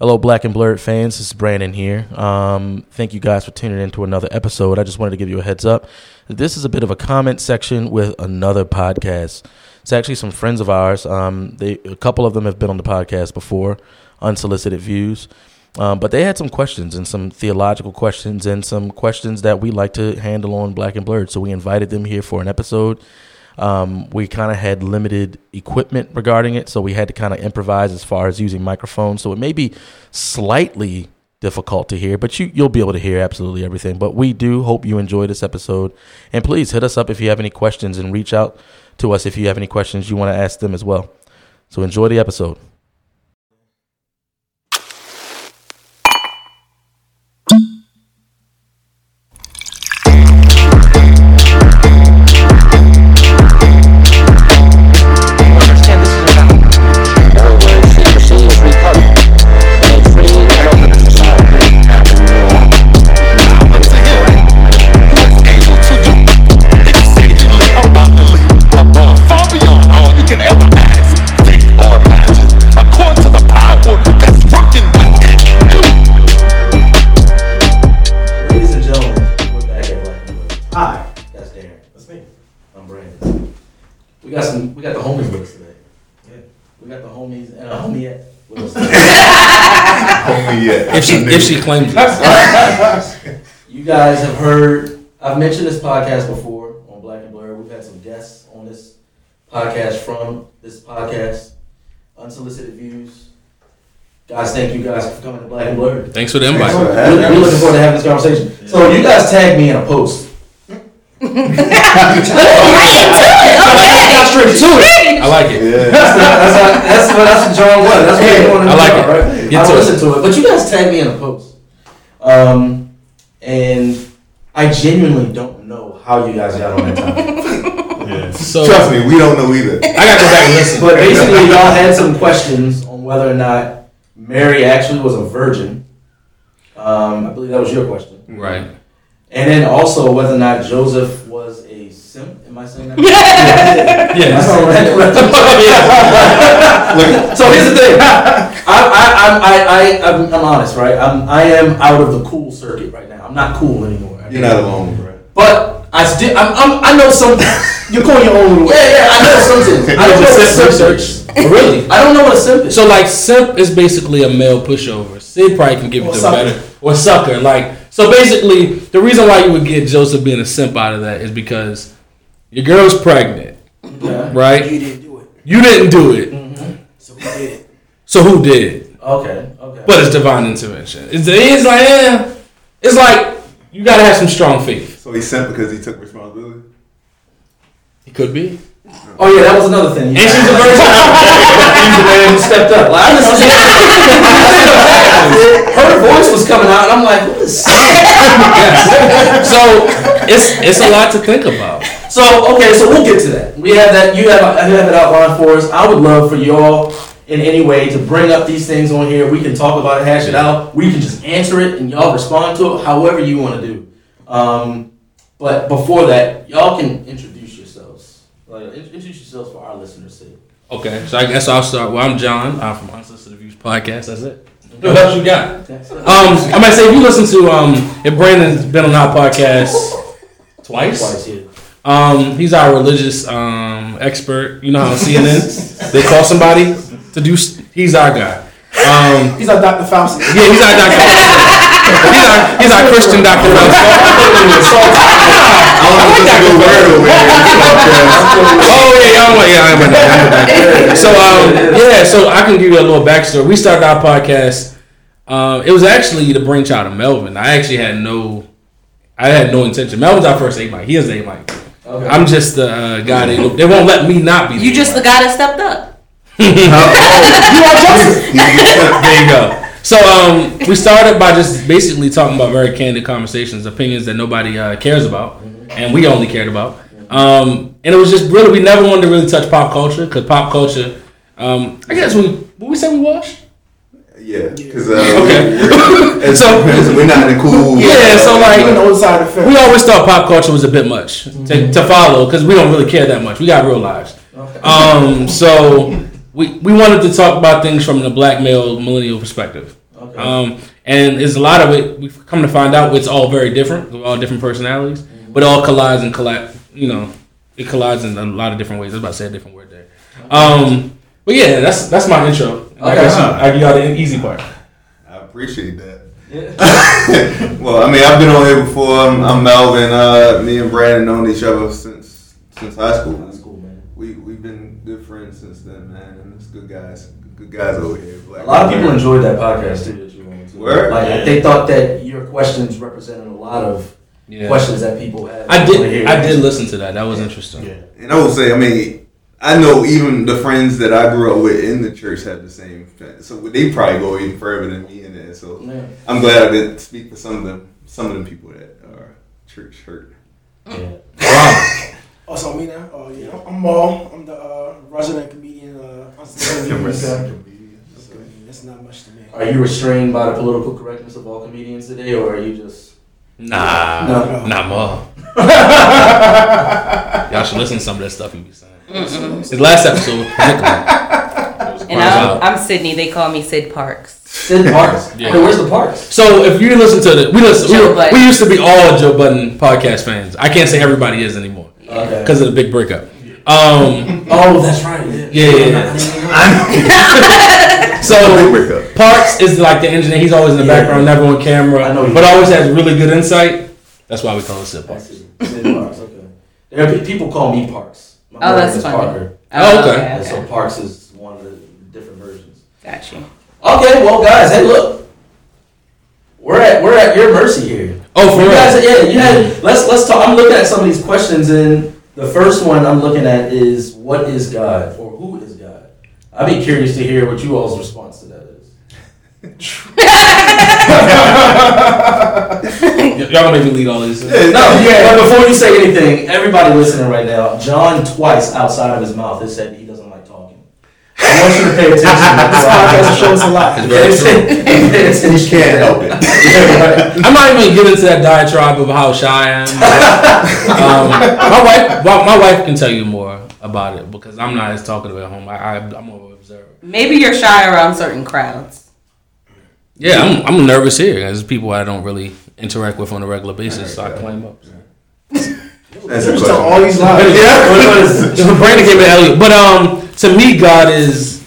Hello, Black and Blurred fans. This is Brandon here. Um, thank you guys for tuning in to another episode. I just wanted to give you a heads up. This is a bit of a comment section with another podcast. It's actually some friends of ours. Um, they, a couple of them have been on the podcast before, unsolicited views. Um, but they had some questions and some theological questions and some questions that we like to handle on Black and Blurred. So we invited them here for an episode. Um, we kind of had limited equipment regarding it, so we had to kind of improvise as far as using microphones. So it may be slightly difficult to hear, but you you'll be able to hear absolutely everything. But we do hope you enjoy this episode, and please hit us up if you have any questions and reach out to us if you have any questions you want to ask them as well. So enjoy the episode. If she claims it. you guys have heard. I've mentioned this podcast before on Black and Blur. We've had some guests on this podcast from this podcast. Unsolicited views. Guys, thank you guys for coming to Black and Blur. Thanks for the invite. We're, we're looking forward to having this conversation. So you guys tagged me in a post. Got straight to it. I like it. Yeah. That's, that's, that's, what, that's what John was. That's what he wanted I to like know, it. right? Get I to it. listened to it. But you guys tagged me in a post. Um, and I genuinely don't know how you guys got on that topic. yeah. So Trust me, we don't know either. I gotta go back and listen. but basically, y'all had some questions on whether or not Mary actually was a virgin. Um, I believe that was your question. Right. And then also whether or not Joseph was a simp. Am I saying that? Yeah. That's all right. so here's the thing. I, I, I'm, I, I, I'm, I'm honest, right? I'm, I am out of the cool circuit right now. I'm not cool anymore. You're not alone, bro. But I still, I'm, I'm, I know some. You're going your own way. Yeah, yeah. I know some things. I don't know what a simp is. Really? I don't know what a simp is. So like simp is basically a male pushover. Sid probably can give it Or to sucker. better. Or sucker. Like so basically the reason why you would get Joseph being a simp out of that is because your girl's pregnant, Yeah. right? You didn't do it, You didn't do it. so we did. So who did? Okay. Okay. But it's divine intervention. It's, it's like eh, it's like you gotta have some strong faith. So he sent because he took responsibility. He could be. Oh yeah, that was another thing. And she's a virgin. He's the man who stepped up. Like, I to her voice was coming out, and I'm like, what is? so it's it's a lot to think about. So okay, so we'll get to that. We have that. You have you have it outlined for us. I would love for y'all in any way to bring up these things on here. We can talk about it, hash it out. We can just answer it, and y'all respond to it however you want to do. Um, but before that, y'all can introduce yourselves. Introduce yourselves for our listeners' sake. Okay, so I guess I'll start. Well, I'm John. I'm from Unsolicited Views podcast. That's it. What else you got? Um, I might say if you listen to um, if Brandon's been on our podcast twice. Twice, yeah. Um, he's our religious um expert. You know how on CNN they call somebody to do. He's our guy. Um, He's like Dr. Fauci. yeah, he's our doctor. he's our he's our Christian doctor. Oh yeah, y'all want yeah, I went there, I went there. So um, yeah, so I can give you a little backstory. We started our podcast. Um, it was actually the brainchild of Melvin. I actually had no, I had no intention. Melvin's our first A Mike. He is A Mike. Okay. I'm just the uh, guy. They, they won't let me not be. You just the guy that stepped up. you are There you go. So um, we started by just basically talking about very candid conversations, opinions that nobody uh, cares about, and we only cared about. Um, and it was just really we never wanted to really touch pop culture because pop culture. Um, I guess we what we say we watch. Yeah, because uh, Okay. we're, as, So- as we're not in the cool. Yeah, so like- You're on the other side of the We always thought pop culture was a bit much to, to follow because we don't really care that much. We got real lives. Um, so we we wanted to talk about things from the black male millennial perspective. Um, and there's a lot of it. We've come to find out it's all very different. We're all different personalities, but it all collides and collide. You know, it collides in a lot of different ways. I was about to say a different word there. Um, but yeah, that's that's my intro. I Okay. guess I give y'all the easy part. I appreciate that. Yeah. well, I mean, I've been on here before. I'm, I'm Melvin. Uh, me and Brandon known each other since since high school. That's cool, man. We we've been good friends since then, man. And it's good guys, good guys over here. Black A lot of people enjoyed that podcast too that you were on. Word? Like they thought that your questions represented a lot of Yeah. questions that people had. I wanna did. hear. I did listen to that. That was interesting. Yeah. And I will say, I mean, I know even the friends that I grew up with in the church have the same. So they probably go even further than me in there. So Yeah. I'm glad I did speak to some of them, some of the people that are church hurt. Yeah. Also, me now. Oh yeah, I'm Maul. I'm the uh, resident comedian. Uh, on Saturday. That's not much to me. Are you restrained by the political correctness of all comedians today, or are you just? Nah, No. nah, more. Y'all should listen to some of that stuff he be saying. His last episode. And I'm, I'm Sydney. They call me Sid Parks. Sid Parks. Yeah. Hey, where's the parks? So if you listen to the, we listen, we, were- we used to be all Joe Budden podcast fans. I can't say everybody is anymore Okay. because of the big breakup. Um, Oh, that's right. Yeah. yeah, yeah, yeah. so. Parks is like the engineer. He's always in the Yeah. background, never on camera, I know he- but always has really good insight. That's why we call him Sid Parks. Sid Parks. Okay. There are people call me Parks. My Oh, that's funny. Parker. Oh, okay. And so Parks is one of the different versions. Got you. Okay, well, guys, hey, look, we're at we're at your mercy here. Oh, for You real? guys, yeah, you had, mm-hmm. let's let's talk. I'm looking at some of these questions, and the first one I'm looking at is what is God or who is God? I'd be curious to hear what you all's response to that is. Y- Y'all gonna make me lead all this. No, yeah. But before you say anything, everybody listening right now, John twice outside of his mouth has said he doesn't like talking. I want you to pay attention. This podcast shows a lot. It's very true. Pay attention. Can't help it. Yeah, right. I'm not even getting into that diatribe of how shy I am. um, my wife, well, my wife can tell you more about it because I'm not as talkative at home. I, I, I'm more of an observer. Maybe you're shy around certain crowds. Yeah, I'm, I'm nervous here. There's people I don't really interact with on a regular basis, so I claim up. That's a Just tell all question. these lies. Yeah, Brandon gave it Elliot, but um, to me, God is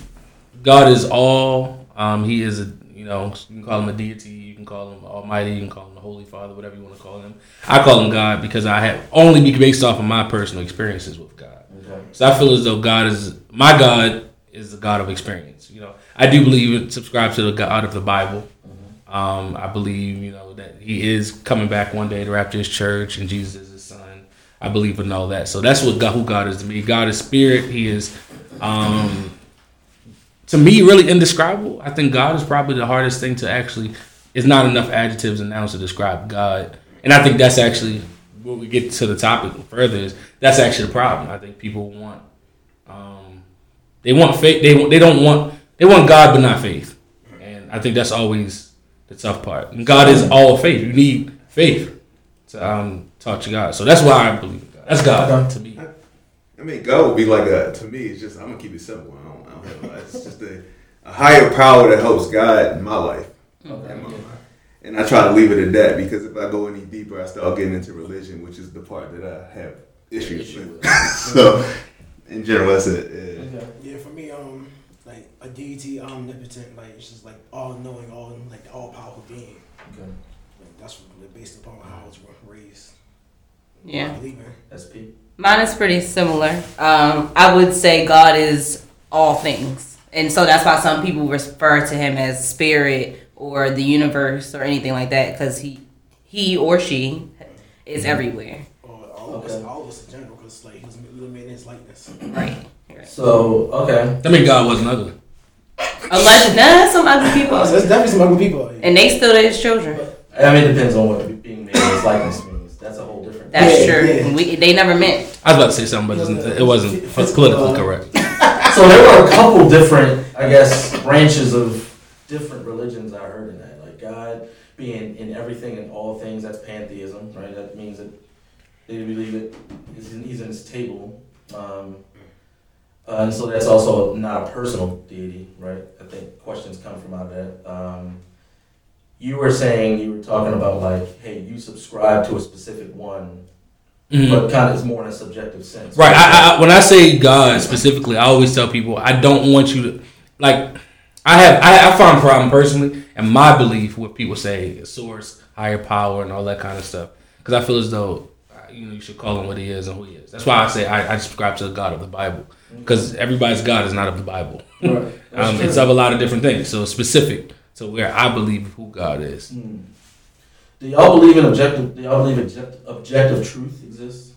God is all. Um, he is a you know you can call him a deity, you can call him Almighty, you can call him the Holy Father, whatever you want to call him. I call him God because I have only be based off of my personal experiences with God. So I feel as though God is my God is the God of experience. You know, I do believe and subscribe to the God of the Bible. Um, I believe you know that He is coming back one day to rapture His church, and Jesus is His Son. I believe in all that. So that's what God, who God is to me. God is spirit. He is, um, to me, really indescribable. I think God is probably the hardest thing to actually. It's not enough adjectives and nouns to describe God, and I think that's actually when we get to the topic further. Is that's actually the problem. I think people want, um, they want faith. They want, they don't want they want God but not faith, and I think that's always the tough part. And God is all faith. You need faith to um, talk to God. So that's why I believe in God. That's God to me. I mean, God would be like a to me. It's just I'm gonna keep it simple. I don't, I don't have a lot. It's just a, a higher power that helps God in my life. And, my- and I try to leave it at that because if I go any deeper, I start getting into religion, which is the part that I have issues Issue with. with. so, in general, that's it. Yeah. Yeah, for me, um, like a deity, omnipotent, like it's just like all knowing, all like all powerful being. Okay. Like, that's what, based upon how I was raised. Yeah. believe in. SP. Mine is pretty similar. Um, I would say God is all things. And so that's why some people refer to him as spirit or the universe or anything like that because he he or she is mm-hmm. everywhere. Oh, or all of us, Okay. all of us in general, because like he was we were made in his likeness. Right. right. So okay. That mean God wasn't ugly. Alleged, nah, some ugly people. Oh, so there's definitely some ugly people. And they still his children. I mean, it depends on what being made as likeness means. That's a whole different. That's Yeah, true. yeah. We, they never met. I was about to say something, but it's- it wasn't politically correct. So there were a couple different, I guess, branches of different religions I heard in that. Like God being in everything and all things, that's pantheism, right? That means that they believe that he's in, he's in his table. Um, uh, and so that's also not a personal deity, right? I think questions come from out of that. Um, you were saying you were talking about like, hey, you subscribe to a specific one, Mhm. but kind of it's more in a subjective sense. Right. I, I, when I say God specifically, I always tell people I don't want you to like. I have I, I find a problem personally, and my belief what people say source, higher power, and all that kind of stuff. Because I feel as though uh, you know you should call him what he is and who he is. That's why I say I, I subscribe to the God of the Bible. Because everybody's God is not of the Bible. Right. Um, it's of a lot of different things. So specific to where I believe who God is. Hmm. Do y'all believe in objective? Do y'all believe object, objective truth exists?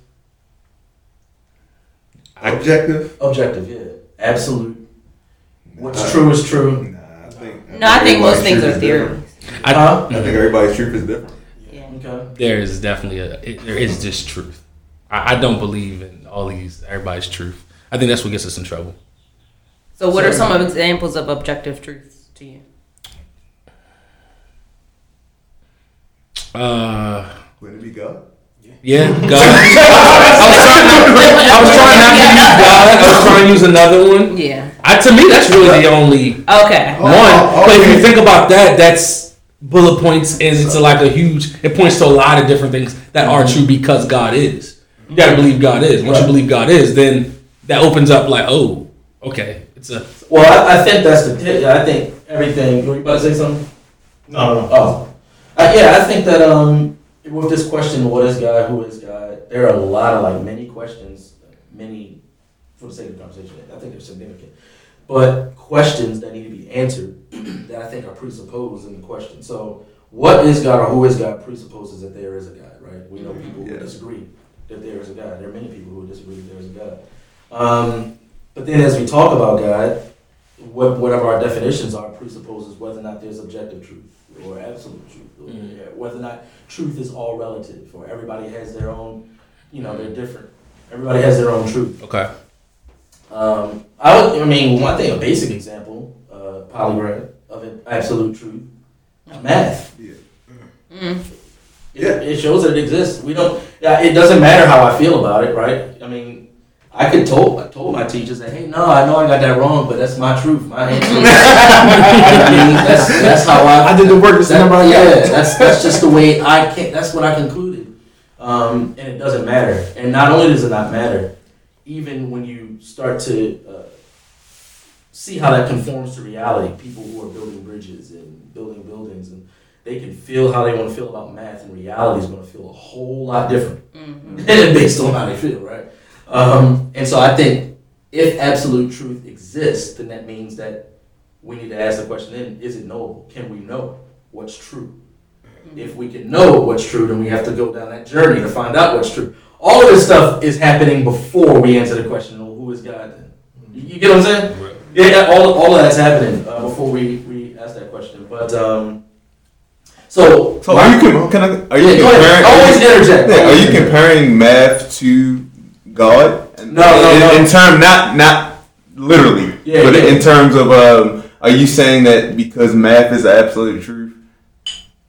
Objective? Objective, yeah, absolute. What's Nah. true is true. Nah, I think. No, I think most things are is theories. different. I, Huh? I think everybody's truth is different. Yeah. Okay. there is definitely a it, there is just truth. I, I don't believe in all these everybody's truth. I think that's what gets us in trouble. So, what are some of examples of objective truths to you? Uh, Wouldn't it be God? yeah, God. I was trying not, I was trying not to use God. I was trying to use another one. Yeah. I, to me, that's really the only Okay. one. oh, But if you think about that, that's bullet points is it's like a huge. It points to a lot of different things that are true because God is. You got to believe God is. Once you believe God is, then that opens up like, oh, okay, it's a Well, I, I think that's the. yeah, I think everything. Were you about to say something? No, no. no. Oh, Uh, yeah. I think that um, with this question, what is God? Who is God? There are a lot of like many questions, many for the sake of the conversation. I think they're significant, but questions that need to be answered that I think are presupposed in the question. So, what is God or who is God presupposes that there is a God, right? We know people who disagree that there is a God. There are many people who disagree that there is a God. Um, but then as we talk about God, what, whatever our definitions are presupposes whether or not there's objective truth or absolute truth, or Mhm. whether or not truth is all relative, or everybody has their own, you know, they're different. Everybody has their own truth. okay. Um, I would, I mean, one thing, a basic example, uh, polygraph of it, absolute truth, math. Mm. It, it shows that it exists. We don't. Yeah, it doesn't matter how I feel about it, right? I mean, I could told I told my teachers that, hey, no, I know I got that wrong, but that's my truth, my answer. I mean, that's that's how I. I did the work. This That, yeah, got. that's that's just the way I can. That's what I concluded, um, and it doesn't matter. And not only does it not matter, even when you start to uh, see how that conforms to reality, people who are building bridges and building buildings, and they can feel how they want to feel about math, and reality is going to feel a whole lot different Mhm. based on how they feel, right? Um, and so I think if absolute truth exists, then that means that we need to ask the question: Then is it knowable? Can we know what's true? If we can know what's true, then we have to go down that journey to find out what's true. All of this stuff is happening before we answer the question: well, Who is God? Then you, you get what I'm saying? Yeah, yeah, all, all of that's happening uh, before we, we ask that question. But um, so, So are you com- can I, are you yeah, comparing? Always interject. Yeah, are you comparing math to God? No, no, in, no. In term, not not literally, Yeah, but yeah. in terms of, um, are you saying that because math is absolute truth,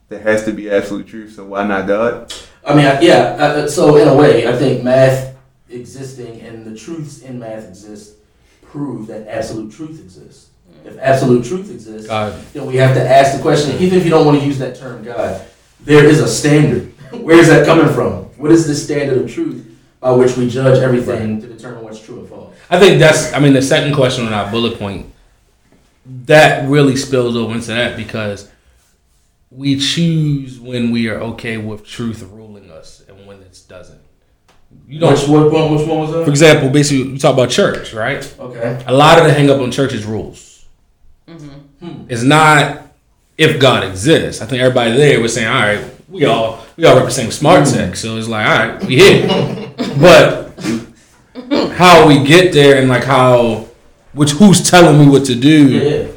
there has to be absolute truth? So why not God? I mean, I, yeah. Uh, so in a way, I think math existing and the truths in math exist prove that absolute truth exists. If absolute truth exists, God. then we have to ask the question. Even if you don't want to use that term, God, there is a standard. Where is that coming from? What is the standard of truth by which we judge everything to determine what's true and false? I think that's. I mean, the second question on our bullet point that really spills over into that because we choose when we are okay with truth ruling us and when it doesn't. You don't. Which what one? Which one was For example, basically, you talk about church, right? Okay. A lot of the hang up on church is rules. Mm-hmm. It's not if God exists. I think everybody there was saying, all right, we all we all represent smart tech, so it's like, all right, we here. but how we get there and like how, which who's telling me what to do, Yeah.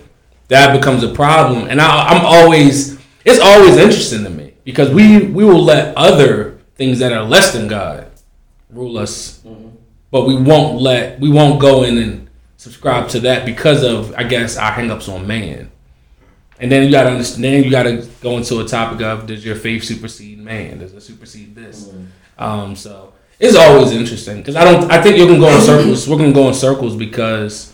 that becomes a problem. And I, I'm always, it's always interesting to me because we we will let other things that are less than God rule us, but we won't let we won't go in and subscribe to that because of I guess our hangups on man. And then you gotta understand. Then you gotta go into a topic of does your faith supersede man? Does it supersede this? Um, so it's always interesting because I don't. I think you're gonna go in circles. We're gonna go in circles because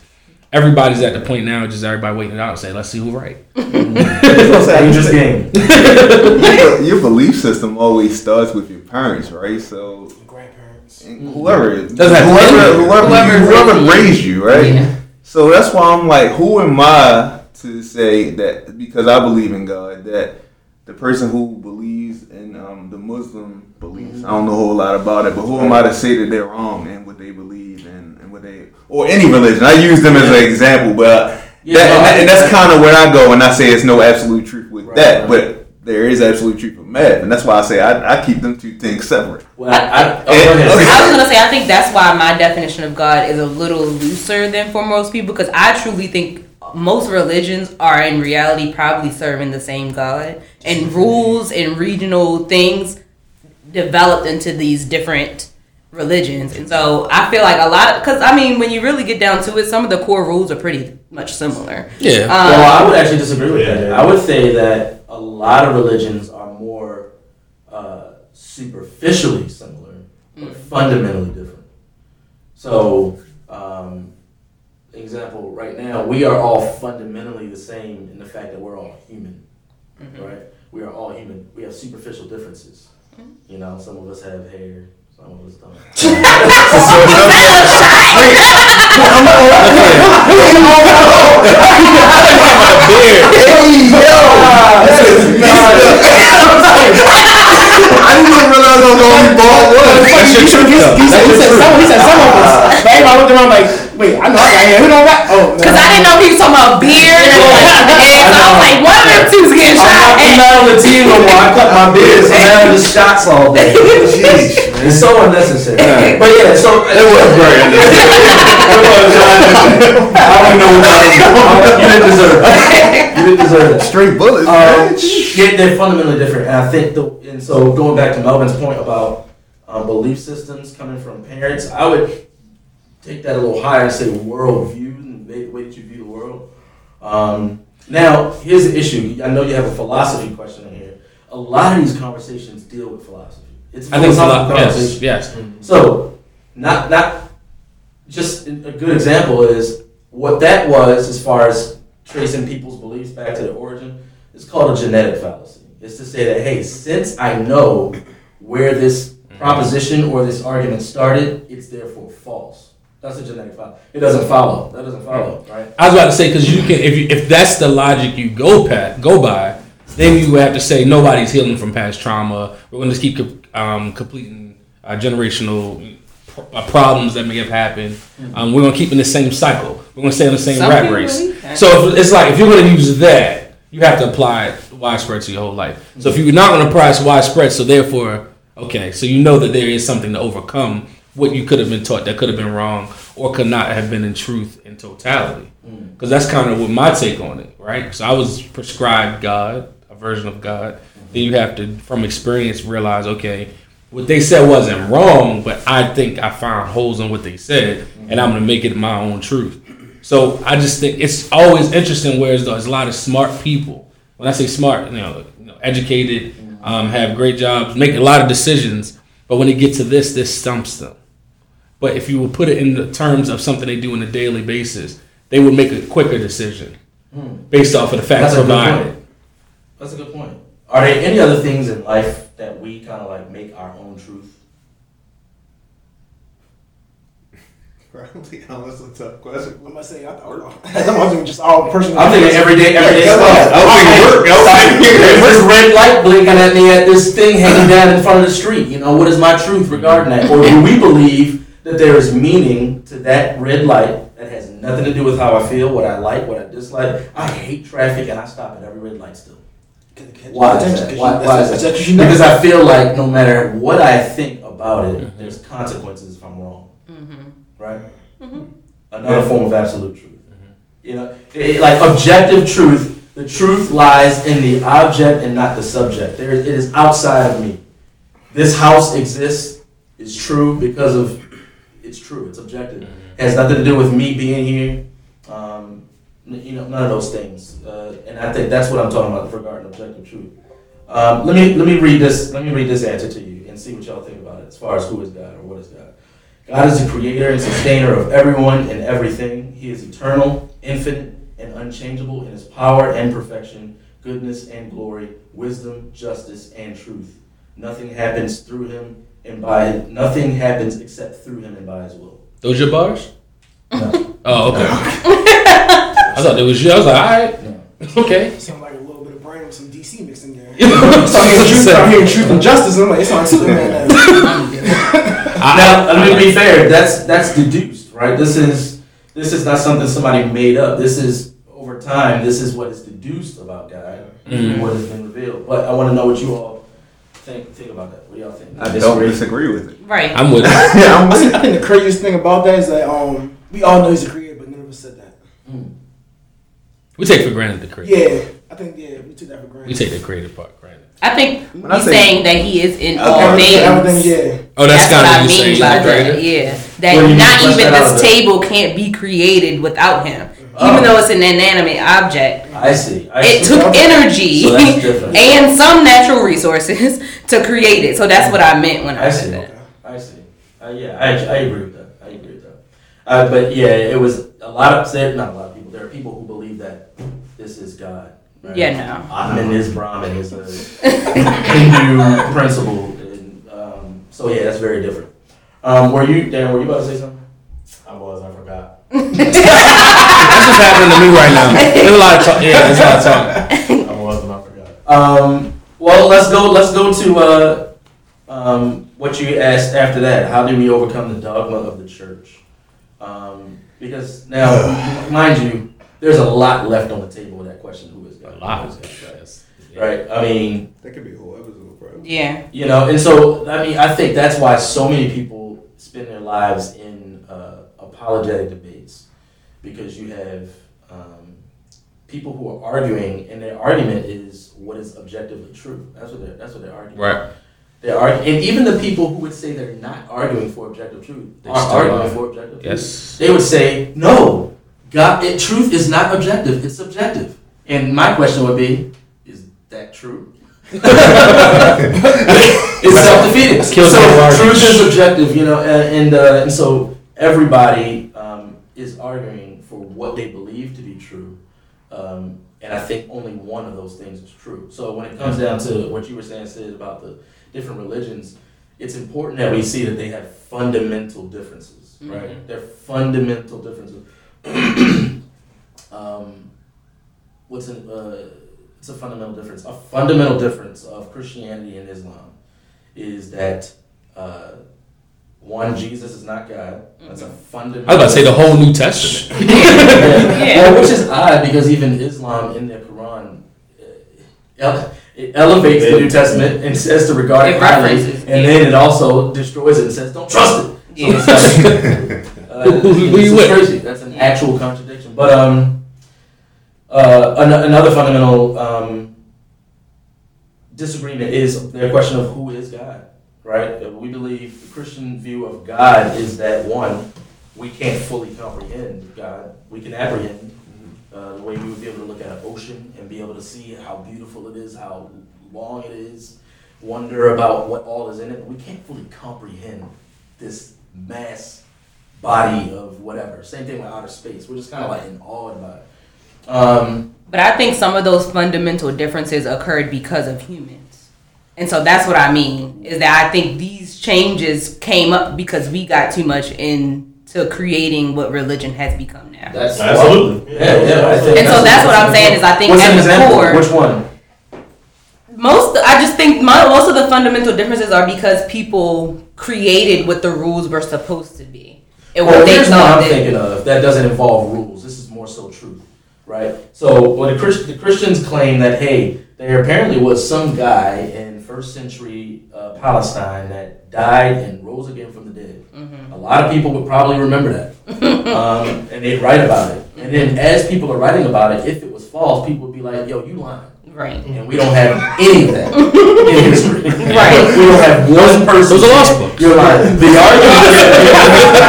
everybody's at the point now, just everybody waiting it out and say, let's see who's right. Dangerous game. your, your belief system always starts with your parents, right? So Grandparents. Whoever, Doesn't have to whoever, be. whoever, Whoever whoever, raised you. raised you, right? Yeah. So that's why I'm like, who am I to say that because I believe in God that the person who believes in um, the Muslim beliefs, I don't know a whole lot about it, but who am I to say that they're wrong and what they believe and, and what they or any religion? I use them as an example, but Yeah, that, no, and, I that- and that's kind of where I go when I say it's no absolute truth with Right, that, right. but there is absolute truth with math, and that's why I say I, I keep them two things separate. Well, I, I, oh, go okay. I was gonna say I think that's why my definition of God is a little looser than for most people because I truly think most religions are in reality probably serving the same God and rules and regional things developed into these different religions and so I feel like a lot because I mean when you really get down to it some of the core rules are pretty much similar Yeah. um, well, I would actually disagree with that. I would say that a lot of religions are more uh, superficially similar, but fundamentally different. So, um, example, right now, we are all fundamentally the same in the fact that we're all human, right? We are all human. We have superficial differences. You know, some of us have hair, some of us don't. I didn't even realize I was the only bald one. That's your truth, though. He said, he some, he said some of us. Everybody looked around like, wait, I know I got hair. Who don't got? Oh, no. Because I didn't know he was talking about beard and like head. So I was like, one of them two's getting shot. I'm And not on the team no more. I cut my beard, so now I'm just shots all day. Jeez, man. It's so unnecessary. But yeah, so it was very unnecessary. I don't know what I You didn't deserve it. You didn't deserve it. Straight bullets. Um, yeah, they're fundamentally different, and I think the and so going back to Melvin's point about um, belief systems coming from parents, I would take that a little higher and say worldview and the way that you view the world. Um, now, here's the issue. I know you have a philosophy question in here. A lot of these conversations deal with philosophy. It's I think it's a philosophical lot. conversation. Yes. Yes. So, not not just a good example is what that was as far as tracing people's beliefs back to their origin. It's called a genetic fallacy. It's to say that hey, since I know where this proposition or this argument started, it's therefore false. That's a genetic fallacy. It doesn't follow. That doesn't follow, right? I was about to say because you can if you, if that's the logic you go pat go by, then you have to say nobody's healing from past trauma. We're going to just keep um, completing uh, generational pro- uh, problems that may have happened. Um, we're going to keep in the same cycle. We're going to stay in the same Some rat race. believe. So if, it's like if you're going to use that, you have to apply it widespread to your whole life. So if you're not going to apply it widespread, so therefore, okay, so you know that there is something to overcome what you could have been taught that could have been wrong or could not have been in truth in totality. Mm. Because that's kind of what my take on it, right? So I was prescribed God, a version of God. Mm-hmm. Then you have to, from experience, realize, okay, what they said wasn't wrong, but I think I found holes in what they said, mm-hmm. and I'm going to make it my own truth. So I just think it's always interesting. Whereas there's a lot of smart people. When I say smart, you know, you know educated, mm-hmm. um, have great jobs, make a lot of decisions. But when it gets to this, this stumps them. But if you would put it in the terms of something they do on a daily basis, they would make a quicker decision hmm. based off of the facts That's a good provided. point. That's a good point. Are there any other things in life that we kind of like make our own truth? Probably, that's a tough question. I'm gonna say, I thought, I'm thinking just all personal. I'm thinking everyday, everyday Yeah, stuff. I was thinking work. I was thinking There's this red light blinking at me at this thing hanging down in front of the street. You know, what is my truth regarding that? Or do we believe that there is meaning to that red light that has nothing to do with how I feel, what I like, what I dislike? I hate traffic and I stop at every red light still. Why is that? Why, why is that? Because I feel like no matter what I think about it, mm-hmm. there's consequences if I'm wrong. Mm-hmm. Right? Mm-hmm. Another form of absolute truth. You know, it- like objective truth, the truth lies in the object and not the subject. There, it is outside of me. This house exists is true because of it's true. It's objective. It has nothing to do with me being here. Um, you know, none of those things. Uh, and I think that's what I'm talking about regarding objective truth. Um, let me let me read this. Let me read this answer to you and see what y'all think about it as far as who is God or what is God. God is the creator and sustainer of everyone and everything. He is eternal, infinite, and unchangeable in his power and perfection, goodness and glory, wisdom, justice, and truth. Nothing happens through him and by nothing happens except through him and by his will. Those your bars? No. Oh, okay. I thought it was you. I was like, all right, No. okay. Sound like a little bit of brain with some DC mixed in there. You know what I'm So I'm hearing truth, I'm hearing truth and justice, and I'm like, it's on Superman. now. Now, let me be fair. That's that's deduced, right? This is this is not something somebody made up. This is over time. This is what is deduced about God, Mhm. what has been revealed. But I want to know what you all think think about that. What do y'all think? I don't disagree with it. Right. I'm with it. yeah, I'm with think, I think the craziest thing about that is that um we all know he's a creator, but none of us said that. We take for granted the creator. Yeah, I think yeah we took that for granted. We take the creative part granted. I think When I he's say- saying that he is in all everything, everything, yeah. Oh, that's, That's what kind I of you mean saying by the creator. that. Yeah, Well, that not even that out a this bit. table can't be created without him, Oh. even though it's an inanimate object. I see. I It see. took energy So that's and some natural resources to create it. So that's what I meant when I, I said see. that. I see. Uh, yeah, I, I agree with that. I agree with that. Uh, but yeah, it was a lot of there- not a lot of people. There are people who believe that this is God. right? Yeah, no. Atman is Brahman is a Hindu principle, and um, so yeah, that's very different. Um, were you Dan? Were you about to say something? I was, I forgot. That's what's happening to me right now. There's a lot of talk. Yeah, there's a lot of talk. I was, and I forgot. Um, well, let's go. Let's go to uh, um, what you asked after that. How do we overcome the dogma of the church? Um, because now, mind you, there's a lot left on the table with that question. Who is God? A lot. Who is God, right? Right. I mean, That could be a whole episode, bro. Yeah. you know, and so I mean, I think that's why so many people spend their lives in uh, apologetic debates because you have um, people who are arguing, and their argument is what is objectively true. That's what they're. That's what they're arguing. Right. They're and even the people who would say they're not arguing for objective truth, They are arguing are. for objective truth. Yes. They would say, "No, God, it, truth is not objective; it's subjective." And my question would be, "Is that true?" it's self-defeating. So truth is objective, you know, and and, uh, and so everybody um, is arguing for what they believe to be true, um, and I think only one of those things is true. So when it comes down to what you were saying, Sid, about the different religions, it's important that we see that they have fundamental differences, right? Mhm. They're fundamental differences. um, what's an uh, it's a fundamental difference. A fundamental difference of Christianity and Islam is that uh, one, Jesus is not God. That's a fundamental. I was about to say the whole New Testament. yeah. Well, which is odd because even Islam in their Quran uh, ele- it elevates the New Testament and says to regard it It highly, and yeah. then it also destroys it and says don't trust it. Yeah. So it's like, uh, Who- who it's crazy. That's an actual contradiction. But um, uh, an- another fundamental um, disagreement is the question of who is God, right? We believe the Christian view of God is that one, we can't fully comprehend God. We can apprehend uh, the way we would be able to look at an ocean and be able to see how beautiful it is, how long it is, wonder about what all is in it. We can't fully comprehend this mass body of whatever. Same thing with outer space. We're just kind of like in awe about it. Um, But I think some of those fundamental differences occurred because of humans. And so that's what I mean is that I think these changes came up because we got too much into creating what religion has become now. that's Absolutely. Yeah, yeah. I think And so that's what I'm saying is I think What's at the example? core- Which one? most I just think my, most of the fundamental differences are because people created what the rules were supposed to be. And Well, what they here's what thought I'm thinking of that doesn't involve rules. This is more so truth, right? So, well, the, Christ- the Christians claim that hey, there apparently was some guy in first century uh, Palestine that died and rose again from the dead. Mm-hmm. A lot of people would probably remember that, um, and they'd write about it. And then, as people are writing about it, if it was false, people would be like, "Yo, you lying." Right. And we don't have any of that in history. Right. We don't have one person. Those are lost saying, books. You're lying. The argument.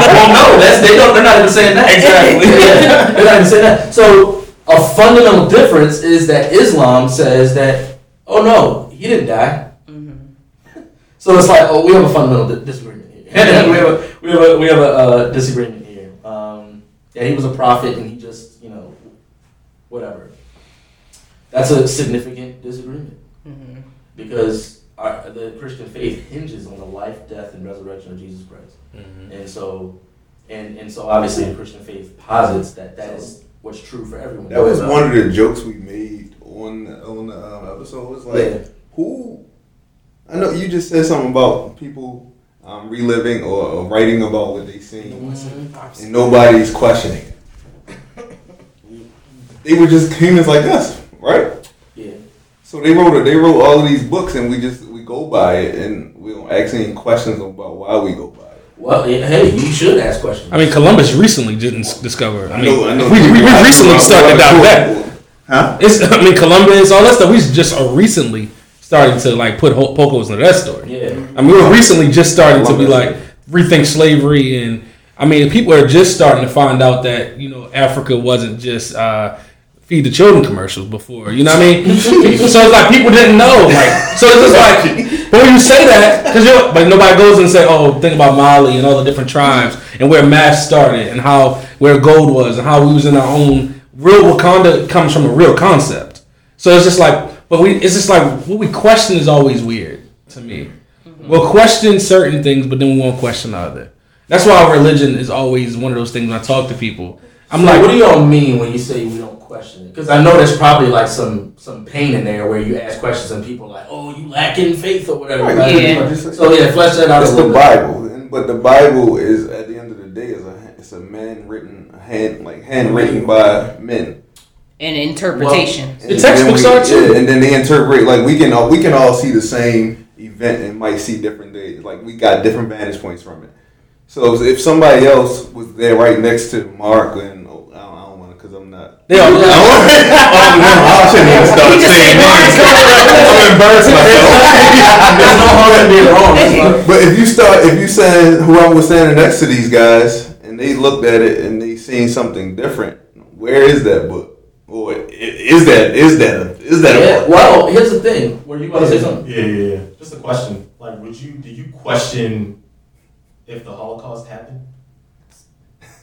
well, no, that's they don't. They're not even saying that. Exactly. Yeah, they're not even saying that. So a fundamental difference is that Islam says that, oh no, he didn't die. Mm-hmm. So it's like, oh, we have a fundamental di- disagreement here. we have a, we we have a we have a uh, disagreement here. Um, yeah, he was a prophet, and he just you know, whatever. That's a significant disagreement Mhm. because our, the Christian faith hinges on the life, death, and resurrection of Jesus Christ, and so, and and so obviously the Christian faith posits that that is what's true for everyone. That was one of the jokes we made on the, on the um, episode. It was like, Yeah. who? I know you just said something about people um, reliving or, or writing about what they seen, and nobody's questioning it. They were just humans like us, right? Yeah. So they wrote it. they wrote all of these books, and we just we go by it, and we don't ask any questions about why we go by it. Well, yeah, hey, you should ask questions. I mean, Columbus recently didn't discover. I mean, know- I know. we, we, we recently started to that. Huh? It's, I mean, Columbus, all that stuff. We just are recently starting to like put holes into that story. yeah. I mean, we're recently just starting to be like rethink slavery, and I mean, people are just starting to find out that you know Africa wasn't just uh, feed the children commercials before. You know what I mean? so it's like people didn't know. Like, so it's just like, but when you say that, because but nobody goes and say, oh, think about Mali and all the different tribes and where math started and how where gold was and how we was in our own real Wakanda comes from a real concept. So it's just like, but we, it's just like what we question is always weird to me. We'll question certain things, but then we won't question other. That's why religion is always one of those things when I talk to people. I'm I'm like, like, what do y'all mean when you say we don't question it? Because I know there's probably like some some pain in there where you ask questions and people are like, oh, you lacking faith or whatever. Right. right? Yeah. So yeah, flesh that out It's a the bit. Bible, but the Bible is at the end of the day is a it's a man written hand like handwritten by men. And interpretation. And The textbooks we- are too. yeah, and then they interpret like we can all we can all see the same event and might see different days. Like we got different vantage points from it. So if somebody else was there right next to Mark and oh, I don't, I don't want to because I'm not. they all, I shouldn't even start saying names. I'm embarrassed myself. There's no harm in being wrong. But if you start, if you saying whoever was standing next to these guys and they looked at it and they seen something different, where is that book? Or is that is that a, is that Yeah, book? well, here's the thing. Were you about to say something? Yeah, yeah, yeah. Just a question. Like, would you do you question if the Holocaust happened?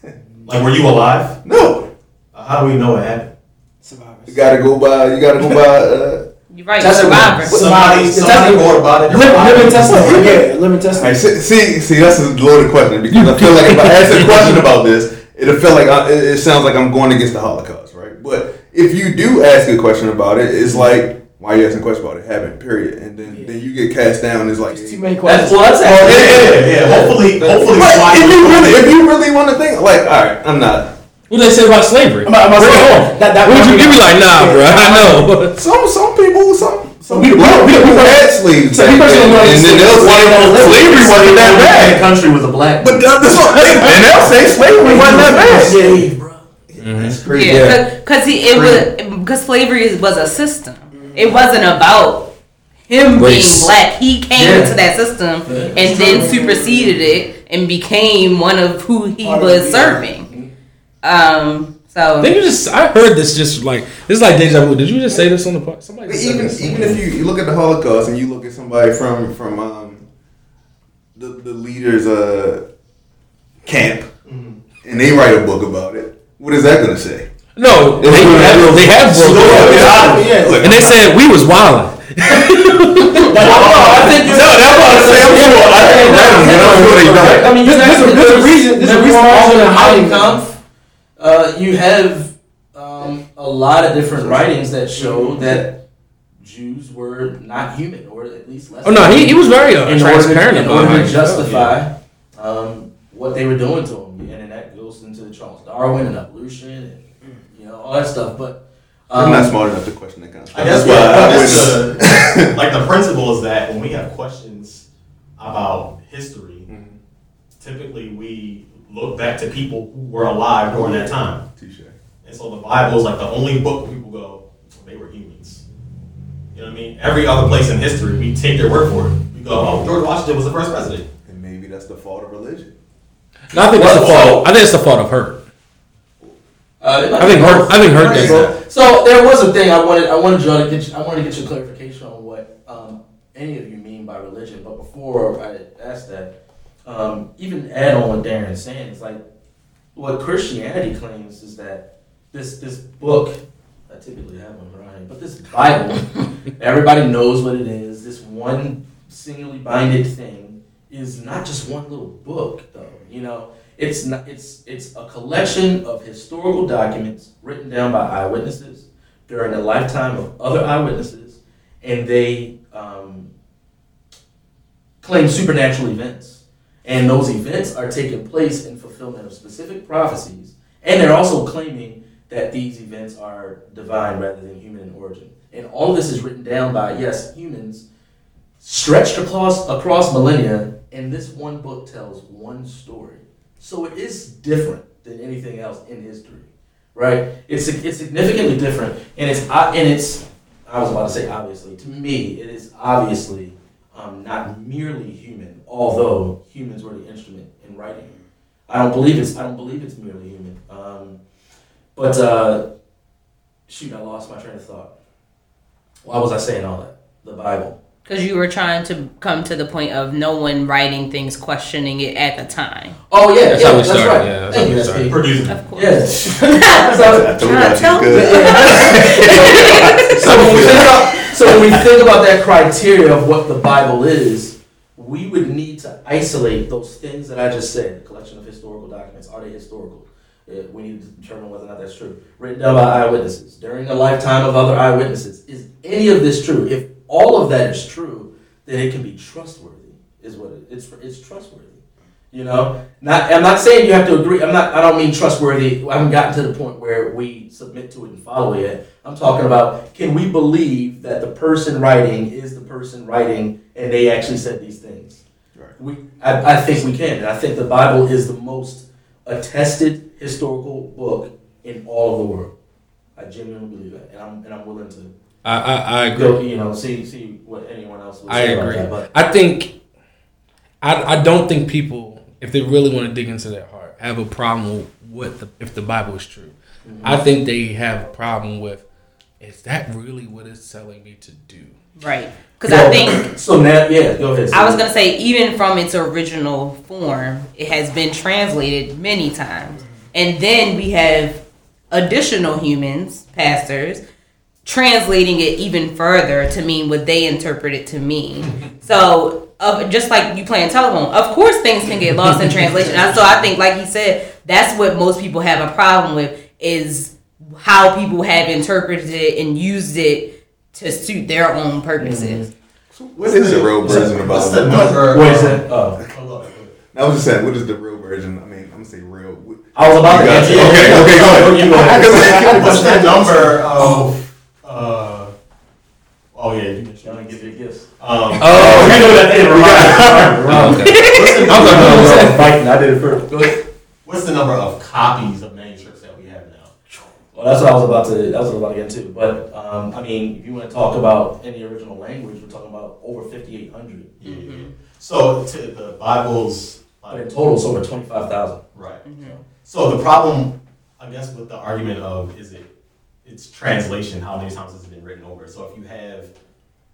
Like, were you alive? No, Uh, how do we know it happened? Survivors. you gotta go by. You gotta go by. Uh, You're right, That's survivor. Somebody, somebody testimony. wrote about it. Living- living testimony. Yeah, living All right, testament. see, see, see, that's a loaded question because I feel like if I ask a question about this, it'll feel like I, it it sounds like I'm going against the Holocaust, right? But if you do ask a question about it, it's mm-hmm. like, why are you asking a question about it? Happened, period. And then, then you get cast down as like, Too eh, many That's questions. well, that's Oh, yeah, Yeah, yeah. Hopefully, hopefully, But somebody- if you really, if you really want to think, like, all right, I'm not. what do they say about slavery? I'm about to Bring say, that- that- What would you give me like, nah, bro? I know. Some some people, some some We- people, we- we- people we- had slaves, so we back personally and then they'll uh, say slavery wasn't that bad. The country was a black. But that- that's what they, and they'll say slavery wasn't that bad. Yeah, bro. That's crazy. Yeah, because it was because slavery was a system. It wasn't about him Race. being black. He came Yeah. into that system and then superseded it and became one of who he Part was serving. Um. So Didn't you just? I heard this just like this is like deja vu. Did you just say this on the podcast? Somebody said even this. even if you, you look at the Holocaust and you look at somebody from from um, the the leaders' uh, camp, and they write a book about it, what is that going to say? no, they, It's gonna have, be- they have broke it. Yeah. and they said we was wilding. I think No, that's what I'm saying. I'm sure. I ain't read them, you know, I'm sure they don't. I mean, you There's- have there's a- there's a reason- there's a reason also in Mein Kampf, uh, you have um, a lot of different writings that show that Jews were not human, or at least less. Oh no, he, he was very uh, in order, transparent in order to he felt. justify um, what they were doing to him, Darwin and evolution, and you know all that stuff. But um, I'm not smart enough to question that kind of stuff. I guess, That's yeah, I I guess the, like the principle is that when we have questions about history, Mm-hmm. typically we look back to people who were alive during that time. Touche. And so the Bible is like the only book where people go, they were humans. You know what I mean? Every other place in history, we take their word for it. We go, oh, George Washington was the first president. And maybe that's the fault of religion. No, I think that's the fault. I think it's the fault of hurt. Uh, I think Hurt. I think does that. So there was a thing I wanted. I wanted you to get. You, I wanted to get your clarification on what um, any of you mean by religion. But before I ask that, um, even add on what Darren's saying, it's like what Christianity claims is that this this book, I typically have one right, but this Bible, everybody knows what it is. This one singularly binded thing is not just one little book, though. You know, it's not. It's it's a collection of historical documents written down by eyewitnesses during the lifetime of other eyewitnesses, and they um, claim supernatural events. And those events are taking place in fulfillment of specific prophecies. And they're also claiming that these events are divine rather than human in origin. And all of this is written down by, yes, humans, stretched across, across millennia, and this one book tells one story. So it is different than anything else in history, right? It's, it's significantly different, and it's, uh, and it's, I was about to say obviously, to me, it is obviously um, not merely human, although humans were the instrument in writing. I don't believe it's, I don't believe it's merely human. Um, but uh, shoot, I lost my train of thought. Why was I saying all that? The Bible. Because you were trying to come to the point of no one writing things, questioning it at the time. Oh yeah, That's yeah, how we that's started, right. yeah, that's Thank how you, we started. Producer. Of course. Yes. I told Trying you to tell she's good. so when we think about so when we think about that criteria of what the Bible is, we would need to isolate those things that I just said. A collection of historical documents. Are they historical? Uh, we need to determine whether or not that's true. Written down by eyewitnesses during the lifetime of other eyewitnesses. Is any of this true? If all of that is true, then it can be trustworthy. Is what it, it's it's trustworthy. You know, not I'm not saying you have to agree. I'm not. I don't mean trustworthy. I haven't gotten to the point where we submit to it and follow it. I'm talking about can we believe that the person writing is the person writing and they actually said these things. Right. We, I, I think we can, and I think the Bible is the most attested historical book in all of the world. I genuinely believe that, and I'm and I'm willing to I, I, I agree. go. You know, see see what anyone else. Would I say about agree. that, but I think I, I don't think people, if they really want to dig into their heart, have a problem with the, if the Bible is true. Mm-hmm. I think they have a problem with is that really what it's telling me to do? Right. Because I think so. Now, yeah, go ahead. I was gonna say, even from its original form, it has been translated many times, mm-hmm. and then we have additional humans, pastors, translating it even further to mean what they interpret it to mean. So, of just like you playing telephone, of course things can get lost in translation. So I think, like he said, that's what most people have a problem with is how people have interpreted it and used it to suit their own purposes. What is the real version about What's the number? What is of- that? Oh. I was just saying, what is the real version? I mean, I'm gonna say real. I was about to You got answer. Okay, okay, go ahead. You go ahead. What's the number of? Oh yeah, you mentioned. Y'all give your gifts. Um, Oh, you know that thing. Oh, okay. the I'm number, sorry. Fighting. I did it first. What's the number of copies of manuscripts that we have now? Well, that's what I was about to. That's what I was about to get into. But um, I mean, if you want to talk about in the original language, we're talking about over fifty-eight hundred. Yeah. So to the Bible's. But in total, it's over twenty-five thousand. Right. So the problem, I guess, with the argument of is it it's translation, how many times has it been written over? So if you have,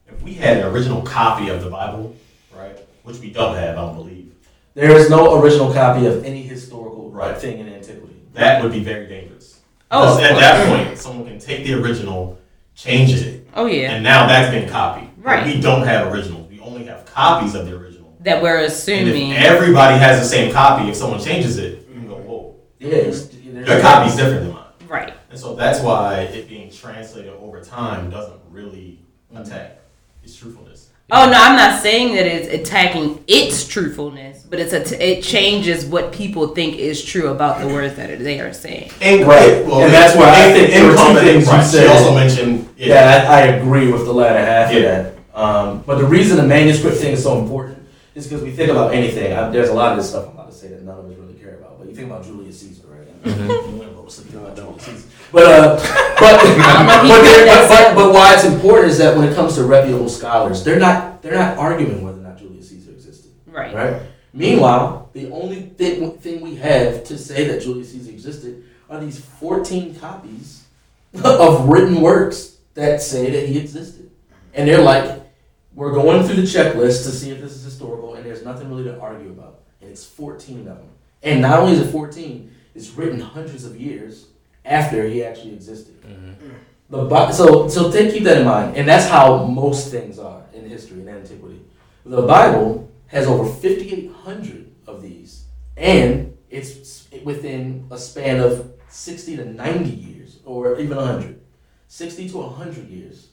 if we had an original copy of the Bible, right, which we don't have, I don't believe, There is no original copy of any historical Right. thing in antiquity. that would be very dangerous. Oh, Because at that point, someone can take the original, change it, Oh yeah, and now that's been copied. But Right. We don't have originals. We only have copies of the original. that we're And assuming. if everybody has the same copy, if someone changes it, you can go, whoa, Yeah, it's, your copy's different than mine. right. And so that's why it being translated over time doesn't really attack its truthfulness. Oh no, I'm not saying that it's attacking its truthfulness, but it's a it changes what people think is true about the words that they are saying. And, Right. And that's why I think there were two common- things you said. She also mentioned, yeah, Yeah, I, I agree with the latter half Yeah. of that. Um, but the reason the manuscript thing is so important is because we think about anything. I, there's a lot of this stuff I'm about to say that none of us really care about. But you think about Julius Caesar, right? Mm-hmm. You wanna vote something about Julius But uh, but know but, did there- that but, but why it's important is that when it comes to reputable scholars, they're not they're not arguing whether or not Julius Caesar existed. Right. Right. Meanwhile, the only thing, thing we have to say that Julius Caesar existed are these 14 copies of written works that say that he existed. And they're like, we're going through the checklist to see if this is historical, and there's nothing really to argue about. and it's 14 of them. And not only is it 14, it's written hundreds of years after he actually existed. Mm-hmm. The Bi- so so take keep that in mind, and that's how most things are in history and antiquity. The Bible has over 5,800 of these, and it's within a span of 60 to 90 years, or even 100. 60 to 100 years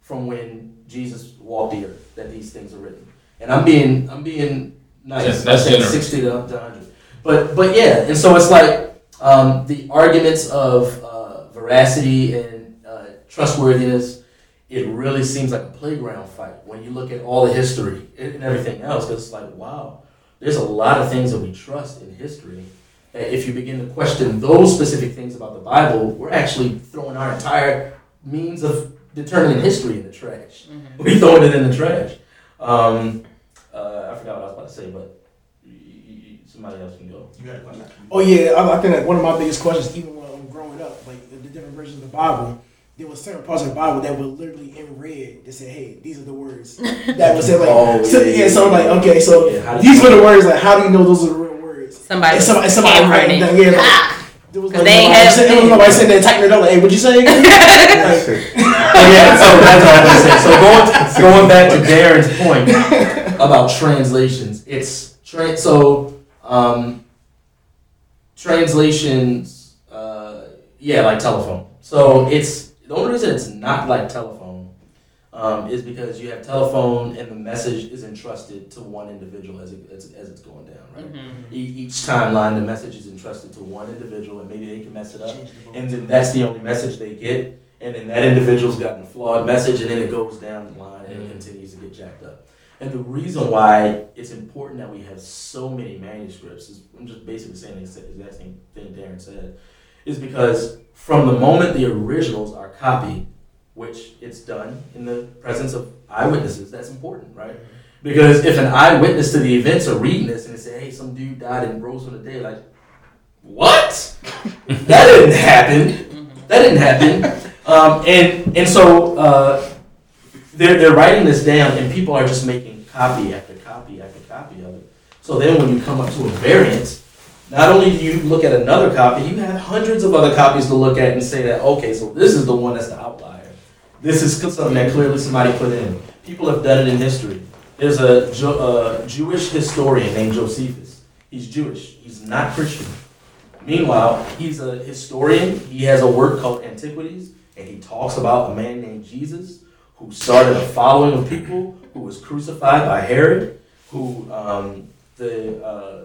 from when Jesus walked the earth that these things are written. And I'm being I'm being nice. Yes, that's generous. 60 to, to 100. But but yeah, and so it's like um, the arguments of uh, veracity and uh, trustworthiness. It really seems like a playground fight when you look at all the history and everything else. 'cause it's like wow, there's a lot of things that we trust in history. that If you begin to question those specific things about the Bible, we're actually throwing our entire means of determining history in the trash. We throwing it in the trash. Um, uh, I forgot what I was about to say, but somebody else can go. You got a question? Oh yeah, I, I think that one of my biggest questions, even when I'm growing up, like the, the different versions of the Bible, there was certain parts of the Bible that were literally in red that said, "Hey, these are the words." That was said like, Oh, so, yeah, yeah, So I'm like, okay, so Yeah, these were the words. Like, how do you know those are the real words? Somebody, And somebody, somebody writing down, yeah, like, ah! there was 'Cause like they nobody, have sitting, there was sitting there typing it up. Like, hey, what'd you say? again? Like, Oh, yeah, so that's what I was gonna. So going going back to Darren's point about translations, it's tra- so um, translations, uh, yeah, like telephone. So it's the only reason it's not like telephone um, is because you have telephone and the message is entrusted to one individual as, it, as, as it's going down, right? Mm-hmm. E- each timeline, the message is entrusted to one individual, and maybe they can mess it up, and then that's the only message they get, and then that individual's gotten a flawed message, and then it goes down the line and it continues to get jacked up. And the reason why it's important that we have so many manuscripts is I'm just basically saying the exact same thing Darren said, is because from the moment the originals are copied, which it's done in the presence of eyewitnesses, that's important, right? Because if an eyewitness to the events are reading this and they say, hey, some dude died and rose from the dead, like, what? that didn't happen. That didn't happen. Um, and and so uh, they're, they're writing this down, and people are just making copy after copy after copy of it. So then when you come up to a variant, not only do you look at another copy, you have hundreds of other copies to look at and say that, okay, so this is the one that's the outlier. This is something that clearly somebody put in. People have done it in history. There's a uh, Jewish historian named Josephus. He's Jewish. He's not Christian. Meanwhile, he's a historian. He has a work called Antiquities, and he talks about a man named Jesus who started a following of people, who was crucified by Herod, who um, the uh,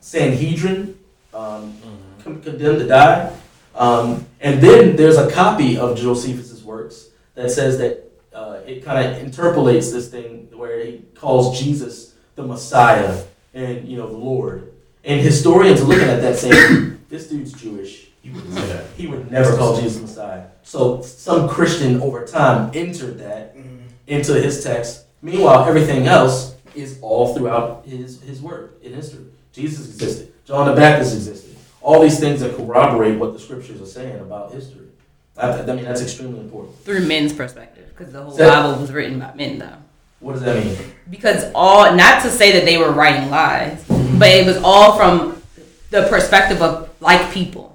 Sanhedrin um, con- condemned to die. Um, and then there's a copy of Josephus's works that says that uh, it kind of interpolates this thing where he calls Jesus the Messiah and you know the Lord. And historians are looking at that saying, "This dude's Jewish. He would never, he would never call Jesus Messiah." So some Christian over time entered that mm-hmm. into his text. Meanwhile, everything else is all throughout his his work in history. Jesus existed. John the Baptist existed. All these things that corroborate what the scriptures are saying about history. I, I mean, that's extremely important. through men's perspective, because the whole So- Bible was written by men, though. What does that mean? Because all, not to say that they were writing lies, mm-hmm. but it was all from the perspective of like people.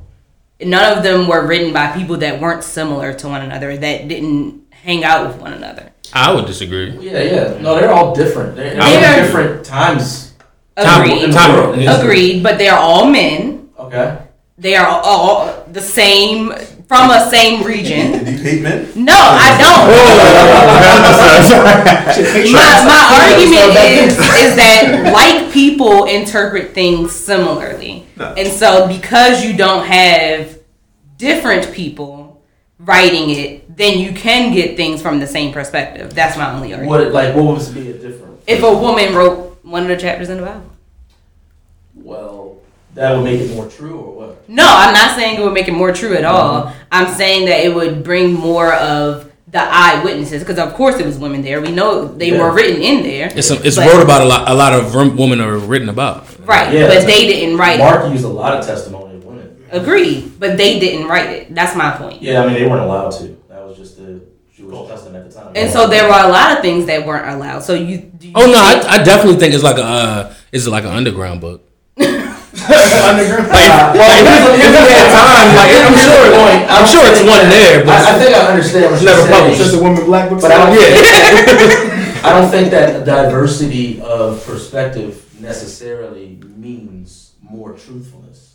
None of them were written by people that weren't similar to one another, that didn't hang out with one another. I would disagree. Yeah, yeah. No, they're all different. They're, They they're different times. Time- Agreed. time- Agreed, but they are all men. Okay. They are all the same from a same region. Do you hate men? No, I oh. don't. my, my argument is is that like people interpret things similarly, No. and so because you don't have different people writing it, then you can get things from the same perspective. That's my only argument. What like what would be a different? If a woman wrote one of the chapters in the Bible. Well, that would make it more true, or what? No, I'm not saying it would make it more true at all. I'm saying that it would bring more of the eyewitnesses, because of course it was women there. We know they Yeah. were written in there. It's a, it's wrote about a lot. A lot of women are written about. Right, Yeah. but they didn't write it. Mark used a lot of testimony of women. Agreed, but they didn't write it. That's my point. Yeah, I mean they weren't allowed to. That was just the Jewish custom at the time. And so there were a lot of things that weren't allowed. So you. do you Oh no, I, I definitely think it's like a uh, Is it like an underground book? Underground. Like, if, if you had time, like I'm sure, I'm sure it's one there, but I, I think I understand what never you're saying. published. Just a woman black book. But I don't, yeah. I don't think that diversity of perspective necessarily means more truthfulness.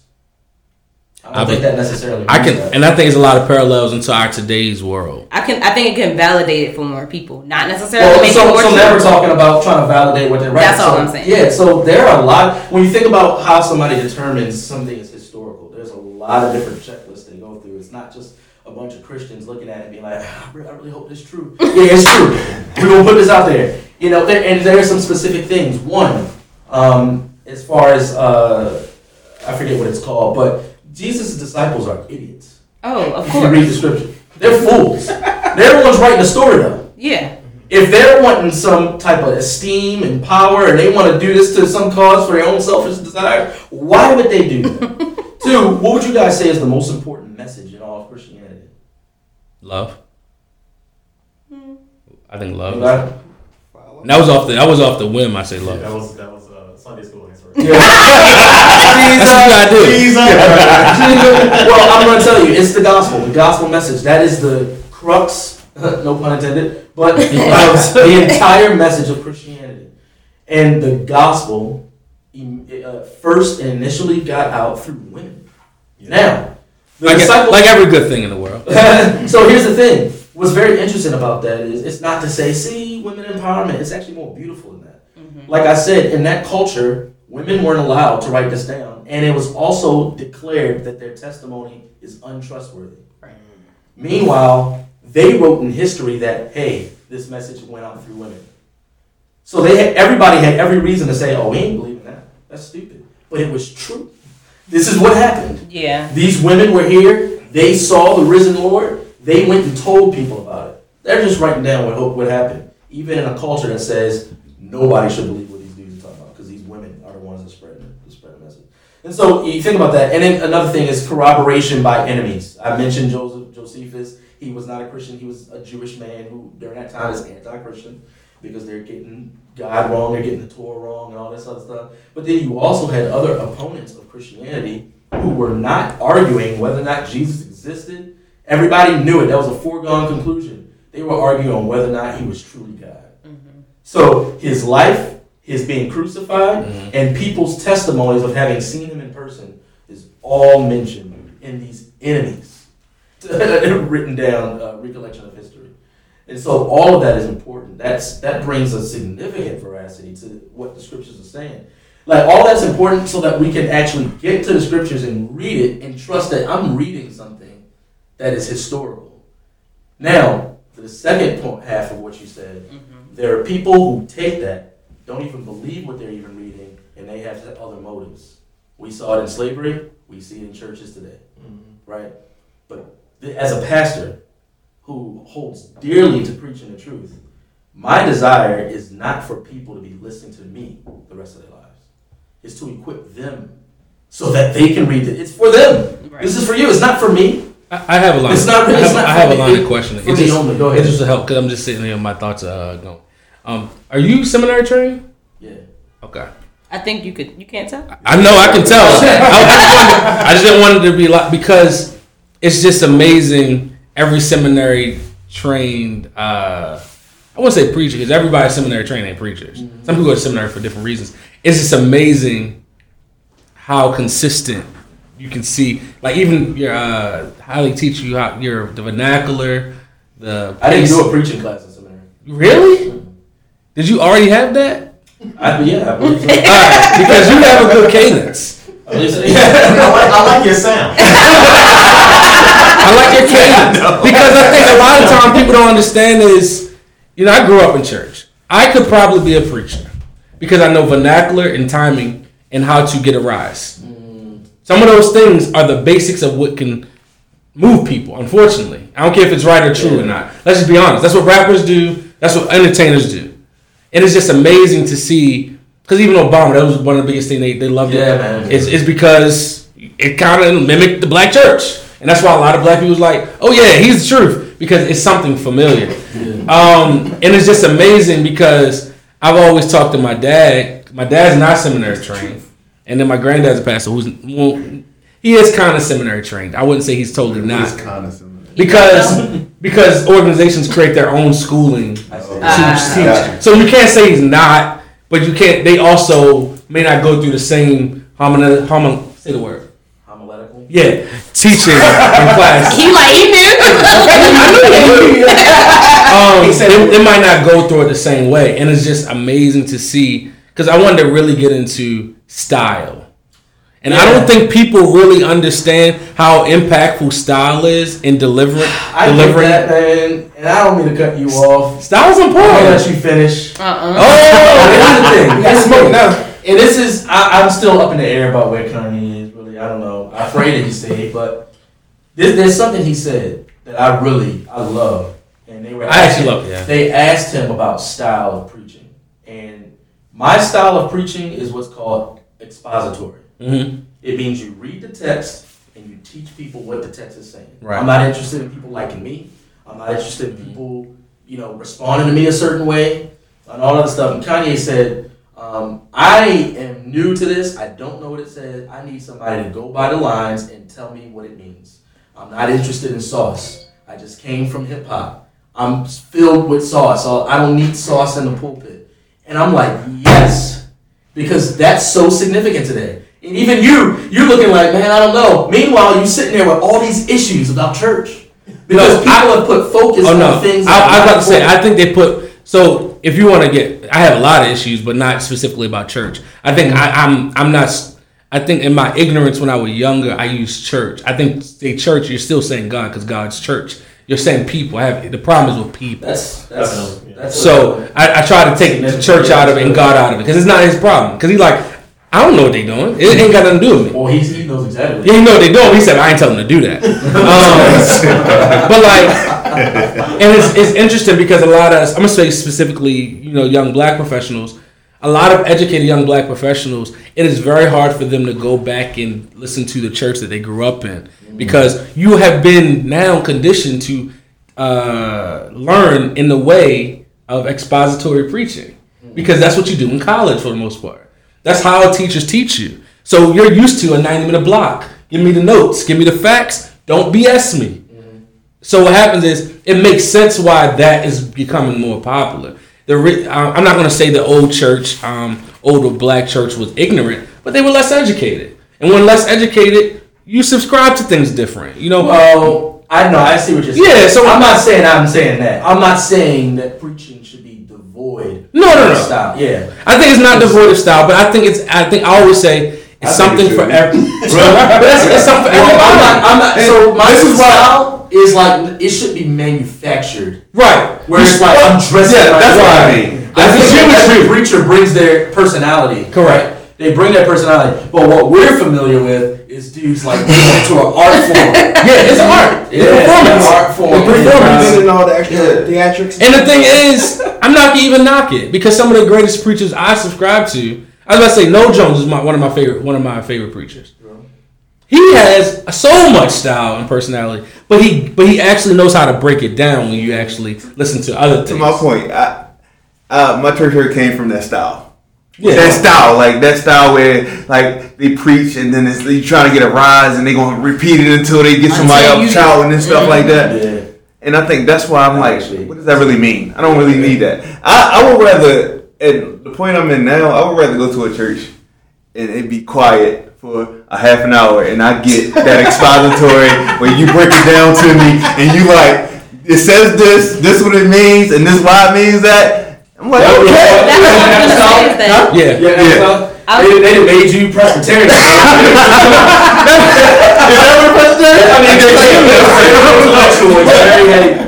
I don't I think that necessarily. I can, that. and I think there's a lot of parallels into our today's world. I can. I think it can validate it for more people, not necessarily Well, make it so, more so true. now we're talking about trying to validate what they're right. That's all So, I'm saying. Yeah, so there are a lot. When you think about how somebody determines something is historical, there's a lot of different checklists they go through. It's not just a bunch of Christians looking at it and being like, "Ah, I really- I really hope this is true. yeah, it's true. We're gonna put this out there. You know, there, and there are some specific things. One, um, as far as uh, I forget what it's called, but Jesus' disciples are idiots. Oh, of course. If you read the scripture, they're fools. they're the ones writing the story though. Yeah. If they're wanting some type of esteem and power and they want to do this to some cause for their own selfish desire, why would they do that? Two, what would you guys say is the most important message in all of Christianity? Love. I think love. Anybody? That was off the. That was off the whim. I say love. That was that was uh, Sunday school answer. That's what I do. well, I'm going to tell you, it's the gospel, the gospel message. That is the crux, no pun intended, but the entire message of Christianity. And the gospel uh, first and initially got out through women. Now, the Like, disciples- like every good thing in the world. so here's the thing. What's very interesting about that is it's not to say, see, women empowerment. It's actually more beautiful than that. Like I said, in that culture, women weren't allowed to write this down. And it was also declared that their testimony is untrustworthy. Meanwhile, they wrote in history that, hey, this message went out through women. So they had, everybody had every reason to say, oh, we ain't believing that. That's stupid. But it was true. This is what happened. Yeah. These women were here. They saw the risen Lord. They went and told people about it. They're just writing down what, what happened. Even in a culture that says nobody should believe what these dudes are talking about because these women are the ones that spread the spread the message. And so you think about that. And then another thing is corroboration by enemies. I mentioned Joseph Josephus. He was not a Christian. He was a Jewish man who during that time is anti-Christian because they're getting God wrong, they're getting the Torah wrong, and all this other stuff. But then you also had other opponents of Christianity who were not arguing whether or not Jesus existed. Everybody knew it. That was a foregone conclusion. They were arguing on whether or not he was truly God. Mm-hmm. So his life, his being crucified, and people's testimonies of having seen him in person is all mentioned in these enemies, written down uh, recollection of history. And so all of that is important. That's that brings a significant veracity to what the scriptures are saying. Like all that's important so that we can actually get to the scriptures and read it and trust that I'm reading something that is historical. Now, for the second point half of what you said, there are people who take that, don't even believe what they're even reading, and they have other motives. We saw it in slavery. We see it in churches today, right? But th- as a pastor who holds dearly to preaching the truth, my desire is not for people to be listening to me the rest of their lives. It's to equip them so that they can read it. It's for them. Right. This is for you. It's not for me. I, I have a line. It's not- I have, not I have a for line of questioning. For It just, only. Go ahead. it just to help because I'm just sitting here. My thoughts are uh, going. Um, are you seminary trained? Yeah. Okay. I think you could. You can't tell. I know. I can tell. I, I just wanted, I just didn't want it to be like because it's just amazing. Every seminary trained. Uh, I wouldn't say preacher because everybody seminary trained ain't preachers. Some people go to seminary for different reasons. It's just amazing how consistent you can see. Like even your uh, how they teach you how your the vernacular. The I didn't pace- do a preaching class in seminary. Really? Did you already have that? I, yeah, I believe so. All right, because you have a good cadence. I. I like, I like your sound. I like your cadence because I think a lot of time people don't understand is, you know, I grew up in church. I could probably be a preacher because I know vernacular and timing and how to get a rise. Mm. Some of those things are the basics of what can move people. Unfortunately, I don't care if it's right or true or not. Let's just be honest. That's what rappers do. That's what entertainers do, and it's just amazing to see. Because even Obama, that was one of the biggest things they, they loved Yeah, it. man. It's, it's because it kind of mimicked the black church, and that's why a lot of black people was like, "Oh yeah, he's the truth," because it's something familiar. Um, and it's just amazing because I've always talked to my dad. my dad's not seminary trained, and then my granddad's a pastor who's well, he is kind of seminary trained. I wouldn't say he's totally not kind of. because because organizations create their own schooling to Ah. teach. Gotcha. So you can't say he's not, but you can't. They also may not go through the same homina, homina say the word. Homiletical. Yeah, teaching in class. He like he knew. um, they, they might not go through it the same way, and it's just amazing to see because I wanted to really get into style, and I don't think people really understand how impactful style is in delivering. I get delivering that, man, and I don't mean to cut you off. style's I'll important. let you finish. Uh-uh. Oh, Here's the thing. You got smoke now. And this is, I, I'm still up in the air about where Kanye is. Really, I don't know. I'm afraid that he said, but there's, there's something he said that I really, I love. And they were I actually love it, yeah. They asked him about style of preaching, and my style of preaching is what's called expository. Hmm It means you read the text and you teach people what the text is saying. Right. I'm not interested in people liking me. I'm not interested in people, you know, responding to me a certain way and all that stuff. And Kanye said, um, I am new to this. I don't know what it says. I need somebody to go by the lines and tell me what it means. I'm not interested in sauce. I just came from hip hop. I'm filled with sauce. I don't need sauce in the pulpit. And I'm like, yes, because that's so significant today. And even you, you're looking like, man, I don't know. Meanwhile, you're sitting there with all these issues about church because No, people I- have put focus Oh no, on things. I, I was that are about to say. I think they put so. If you want to get, I have a lot of issues, but not specifically about church. I think I, I'm. I'm not. I think in my ignorance when I was younger, I used church. I think say church, you're still saying God because God's church. You're saying people. I have the problem is with people. That's that's Definitely, that's So I, I try to take the church out of it and God out of it because it's not his problem. Because he's like, I don't know what they doing. It ain't got nothing to do with me. Well, he's, he knows exactly. What Yeah, you know what they doing. He said, I ain't telling them to do that. Um, but like, and it's, it's interesting because a lot of us, I'm gonna say specifically, you know, young black professionals, a lot of educated young black professionals, it is very hard for them to go back and listen to the church that they grew up in because you have been now conditioned to uh, learn in the way of expository preaching because that's what you do in college for the most part. That's how teachers teach you. So you're used to a 90 minute block. Give me the notes, give me the facts, don't BS me. So what happens is it makes sense why that is becoming more popular. The re- uh, I'm not going to say the old church, um, older black church was ignorant, but they were less educated. And when less educated, you subscribe to things different. You know, Oh, I know. I see what you're saying. Yeah, so- I'm not saying I'm saying that. I'm not saying that preaching should be devoid. No, no, no. Style. Yeah. I think it's not devoid of style, but I think it's. I think I always say it's think something for every. but it's, it's something for I'm not. I'm not. So my This is why- style is like it should be manufactured. Right. Where it's like I'm dressing. Yeah, that's what I mean. I think That's every preacher brings their personality. Correct. right? They bring their personality. But what we're familiar with is dudes like to an art form. Yeah, it's art. It's Yeah, performance. art form. It's performance. And all the extra Yeah. theatrics. And the thing is, I'm not gonna even knock it because some of the greatest preachers I subscribe to, I was about to say, Noel Jones is my, one of my favorite one of my favorite preachers. He has so much style and personality, but he but he actually knows how to break it down when you actually listen to other things. To my point, I, uh, my church hurt came from that style. Yeah. That style, like that style where like they preach and then it's, you trying to get a rise and they gonna repeat it until they get somebody up shouting and stuff like that. Yeah. And I think that's why I'm like, what does that really mean? I don't really need that. I, I would rather, at the point I'm in now, I would rather go to a church and it be quiet for a half an hour and I get that expository where you break it down to me and you like, it says this, this what it means, and this why it means that. I'm like, Yeah, okay. yeah. That's what I was gonna say is that. Yeah. Yeah, Yeah. yeah. I They, was- they done made you Presbyterian. I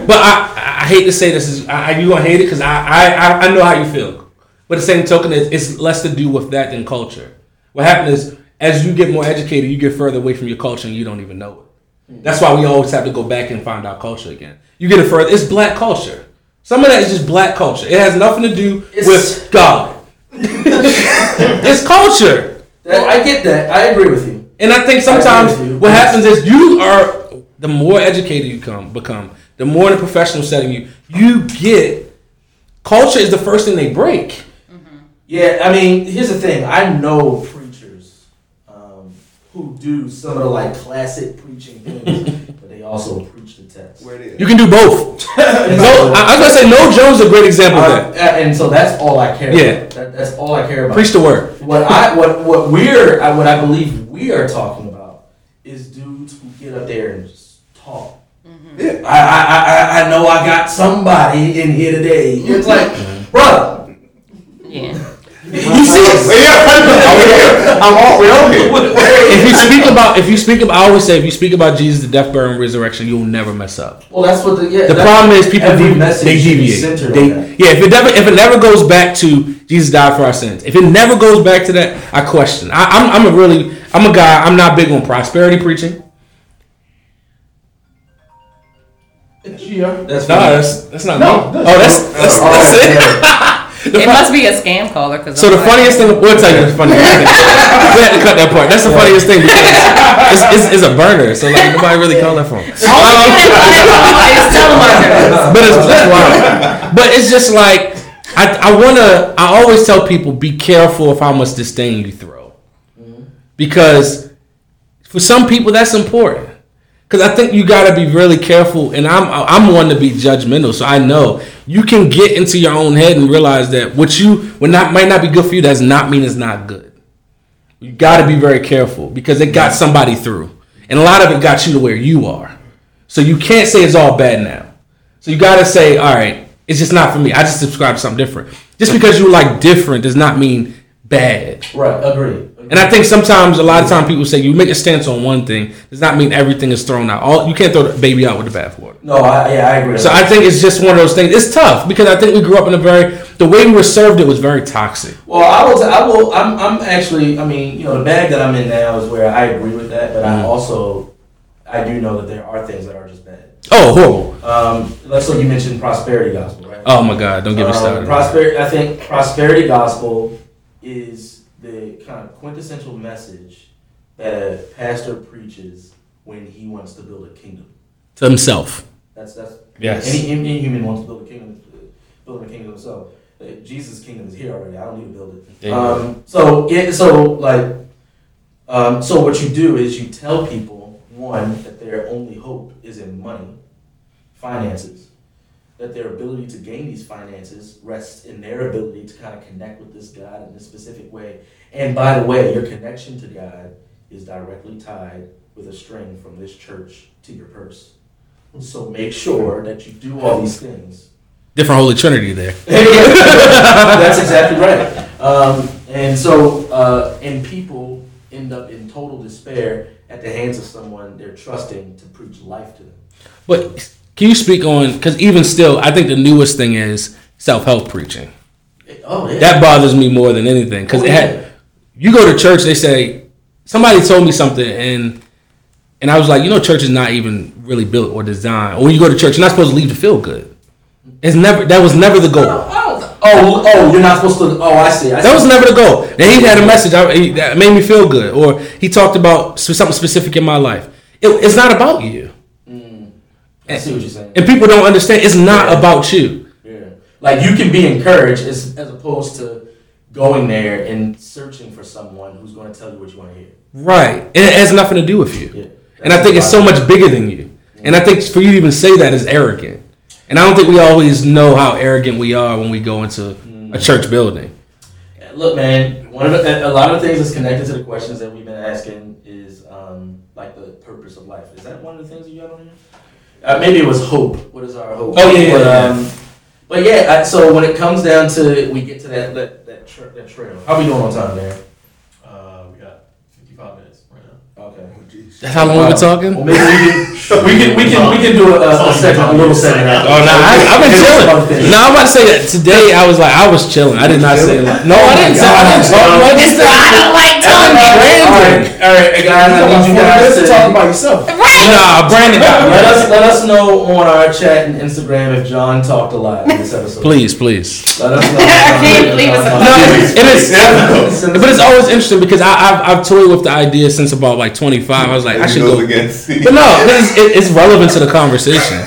But I, I hate to say this is I, you gonna hate it because I, I I I know how you feel. But the same token, it's, it's less to do with that than culture. What happened is as you get more educated, you get further away from your culture and you don't even know it. That's why we always have to go back and find our culture again. You get it further. It's black culture. Some of that is just black culture. It has nothing to do It's- with God. it's culture. That- I get that. I agree with you. And I think sometimes you. what happens is you are the more educated you come become, the more in a professional setting you you get. Culture is the first thing they break. Yeah, I mean, here's the thing. I know preachers um, who do some of the like classic preaching things, also preach the text. Where it You can do both. No, I, I was gonna say Noel Jones is a great example of Uh, that. and so that's all I care. Yeah. about. That, that's all I care about. Preach the word. What I what what we're I- what I believe we are talking about is dudes who get up there and just talk. Yeah. I, I, I, I know I got somebody in here today. It's like, brother, Yeah. You see, I'm all we on here. If you speak about, if you speak about, I always say, if you speak about Jesus, the death, burial, and resurrection, you'll never mess up. well, that's what the yeah. The problem is people every de- message they deviate. They, yeah, if it never if it never goes back to Jesus died for our sins, if it never goes back to that, I question. I, I'm I'm a really I'm a guy. I'm not big on prosperity preaching. Yeah, that's No, that's that's not No, me. that's- oh, that's that's, Oh, that's it. yeah. The It fu- must be a scam caller because so the funniest thing, we'll tell you the funniest thing. we had to cut that part. That's the funniest thing because it's, it's, it's a burner, so like nobody really called that phone. it's telemarketers. but it's that's wild. But it's just like I, I wanna. I always tell people be careful of how much disdain you throw, mm-hmm. because for some people that's important. Because I think you got to be really careful, and I'm I'm one to be judgmental, so I know you can get into your own head and realize that what you what not might not be good for you does not mean it's not good. You got to be very careful because it got somebody through, and a lot of it got you to where you are. So you can't say it's all bad now. So you got to say, all right, it's just not for me. I just subscribe to something different. Just because you like different does not mean bad. right. Agree. And I think sometimes, a lot of time, people say you make a stance on one thing does not mean everything is thrown out. All you can't throw the baby out with the bathwater. no, I, yeah, I agree. So I think it's just one of those things. It's tough because I think we grew up in a very the way we were served it was very toxic. Well, I will. I will. I'm. I'm actually. I mean, you know, the bag that I'm in now is where I agree with that, but I Mhm. also, I do know that there are things that are just bad. Oh, horrible! Um, let's so you mentioned prosperity gospel, right? Oh my God! Don't get me Um, started. prosperity. I think prosperity gospel is the kind of quintessential message that a pastor preaches when he wants to build a kingdom. to himself. That's that's Yes. Any, any human wants to build a kingdom, building a kingdom himself. Uh, Jesus' kingdom is here already. I don't need to build it. There you go. Um, so it, so like, um, so what you do is you tell people one that their only hope is in money, finances, that their ability to gain these finances rests in their ability to kind of connect with this God in this specific way. And by the way, your connection to God is directly tied with a string from this church to your purse. So make sure that you do all these things Different Holy Trinity there. that's exactly right. Um, and so, uh, and people end up in total despair at the hands of someone they're trusting to preach life to them. But can you speak on because even still, I think the newest thing is self help preaching. Oh yeah. That bothers me more than anything because Oh, it had. You go to church, they say somebody told me something, and and I was like, you know, church is not even really built or designed. Or when you go to church, you're not supposed to leave to feel good. It's never that was never the goal. Oh, oh, oh, oh you're not supposed to. Oh, I see. I see. That was never the goal. And he had a message that made me feel good, or he talked about something specific in my life. It, it's not about you, I see what you're saying. and people don't understand. It's not Yeah. about you. Yeah. Like you can be encouraged as, as opposed to going there and searching for someone who's going to tell you what you want to hear. Right. And it has nothing to do with you. Yeah. And I think it's so much bigger than you. And I think for you to even say that is arrogant. And I don't think we always know how arrogant we are when we go into a church building. Look, man. One of the, a lot of the things that's connected to the questions that we've been asking is um, like the purpose of life. Is that one of the things you got on here? Uh, maybe it was hope. What is our hope? Oh, yeah, yeah, But, yeah. um, but yeah. I, so when it comes down to we get to that that that, tra- that trail. How we doing on time there? Uh, we got 55 minutes right now. Okay. That's how long we've been talking? Well, maybe we can we can we can we can do a, a, a segment, a little segment. after. Oh no, I, I've been Maybe some other chilling. things. No, I'm about to say that today. I was like, I was chilling. I did not say like, no, I didn't say. I didn't talk much. It's the I don't like tongue. All right, all right, guys. I need you guys to to talk about yourself. Nah, Brandon got let us let us know on our chat and Instagram if John talked a lot in this episode. Please, please. Let us know. Please leave us No, it is. But it's always interesting because I, I've I've toyed with the idea since about like 25. I was like, I should go. against But no, because it, it's relevant to the conversation.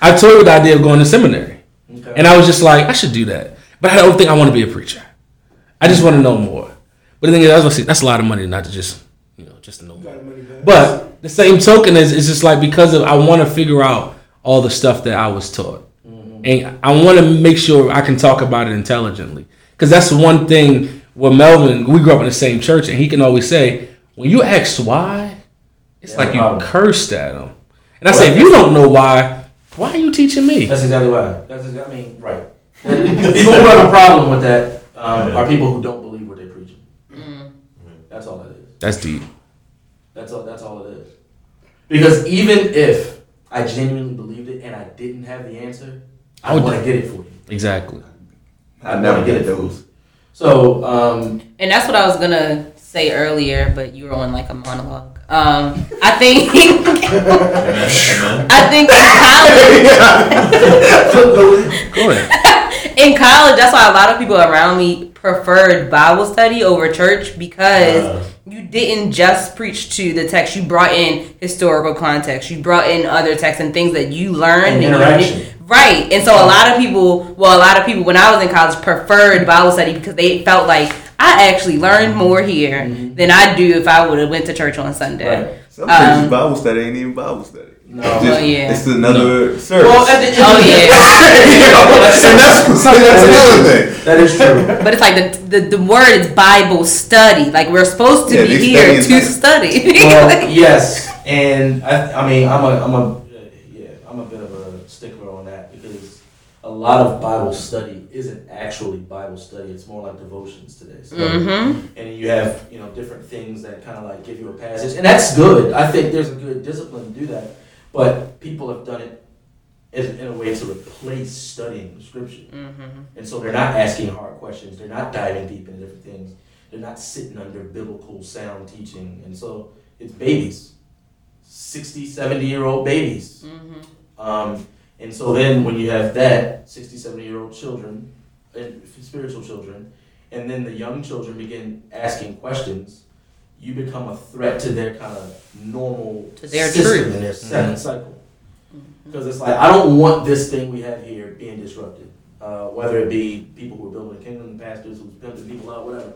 I toyed with the idea of going to seminary, and I was just like, I should do that. But I don't think I want to be a preacher. I just want to know more. But the thing is, I was gonna say that's a lot of money not to just you know just to know more. Got money. But the same token is it's just like because of I want to figure out all the stuff that I was taught, and I want to make sure I can talk about it intelligently. Because that's one thing. Where Melvin, we grew up in the same church, and he can always say, when you ask why, it's Yeah, like you problem. cursed at him. And I say, if you don't know why, why are you teaching me? That's exactly why. That's exactly, I mean, right. people who have a problem with that um, are people who don't believe what they're preaching. That's all that is. That's deep. That's all. That's all it is. Because even if I genuinely believed it and I didn't have the answer, I I would- want to get it for you. Exactly. I never wanna get it those. So, um, And that's what I was gonna say earlier, but you were on like a monologue. Um, I think I think in college, Go ahead. in college, that's why a lot of people around me preferred Bible study over church because Uh. you didn't just preach to the text. You brought in historical context. You brought in other texts and things that you learned you interaction. Right. And so a lot of people, well, a lot of people when I was in college preferred Bible study because they felt like I actually learned more here than I do if I would have went to church on Sunday. Right. Some Um, Bible study ain't even Bible study. No. Just- Oh, yeah. It's another service. well, at the Oh of the day, yeah. and that's, that's another thing. that is true. But it's like the, the the word is Bible study. Like we're supposed to Yeah, be here to in- study. well, yes, and I, I mean, I'm a, I'm a, uh, yeah, I'm a bit of a stickler on that because a lot of Bible study isn't actually Bible study; it's more like devotions today. So, hmm and you have, you know, different things that kind of like give you a passage, and that's good. I think there's a good discipline to do that, but people have done it in, in a way to replace studying the Scripture. hmm And so they're not asking hard questions. They're not diving deep into different things. They're not sitting under biblical sound teaching. And so it's babies 60, 70 year old babies. hmm Um, and so then when you have that 60, 70 year old children, and spiritual children, and then the young children begin asking questions, you become a threat to their kind of normal To their system truth. and their second cycle. Because it's like, I don't want this thing we have here being disrupted. Uh, whether it be people who are building a kingdom, pastors who's pimping people out, whatever.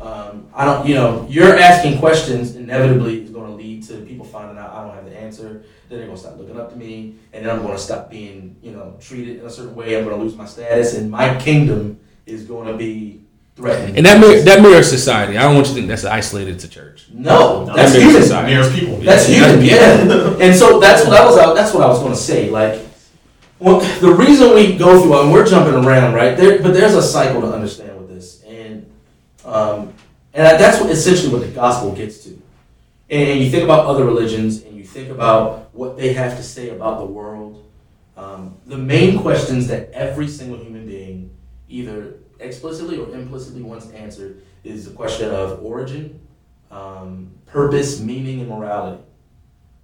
Um, I don't, you know, you're asking questions inevitably is going to lead to people finding out I don't have the answer. Then they're going to start looking up to me, and then I'm going to stop being, you know, treated in a certain way. I'm going to lose my status, and my kingdom is going to be threatened. And that mirror, that mirrors society. I don't want you to think that's isolated to church. no, No, that's that human. Society. Mirrors people. That's human, yeah. and so that's what I was. That's what I was going to say. Like, well, the reason we go through, and we're jumping around, right? There, but there's a cycle to understand with this, and um, and that's what essentially what the gospel gets to. And, and you think about other religions, and you think about what they have to say about the world. Um, the main questions that every single human being, either explicitly or implicitly, once answered is the question of origin, um, purpose, meaning, and morality,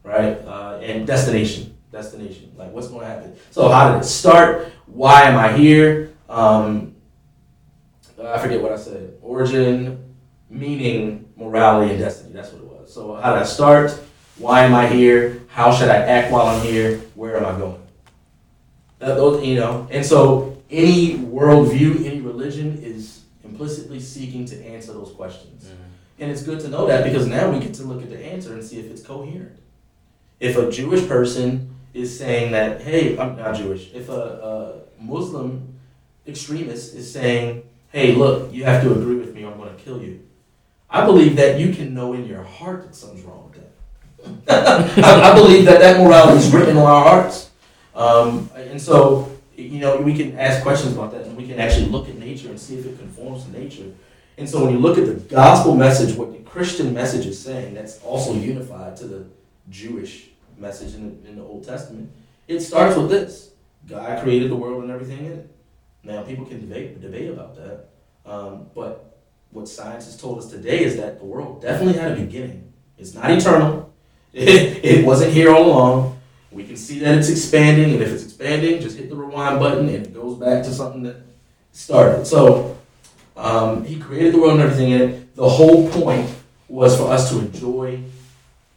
right? Uh, and destination. Destination. Like, what's going to happen? So, how did it start? Why am I here? Um, I forget what I said. Origin, meaning, morality, and destiny. That's what it was. So, how did I start? Why am I here? How should I act while I'm here? Where am I going? That, those, you know, and so any worldview, religion is implicitly seeking to answer those questions. And it's good to know that because now we get to look at the answer and see if it's coherent. If a Jewish person is saying that, hey, I'm not Jewish, if a, a Muslim extremist is saying, hey, look, you have to agree with me or I'm going to kill you, I believe that you can know in your heart that something's wrong with that. I, I believe that that morality is written on our hearts. Um, and so, you know, we can ask questions about that and we can actually look at nature and see if it conforms to nature. And so when you look at the gospel message, what the Christian message is saying, that's also unified to the Jewish message in the, in the Old Testament. It starts with this: God created the world and everything in it. Now people can debate debate about that, um, but what science has told us today is that the world definitely had a beginning. It's not eternal. It, it wasn't here all along. We can see that it's expanding, and if it's expanding, just hit the rewind button, and it goes back to something that started. So um, he created the world and everything in it. The whole point was for us to enjoy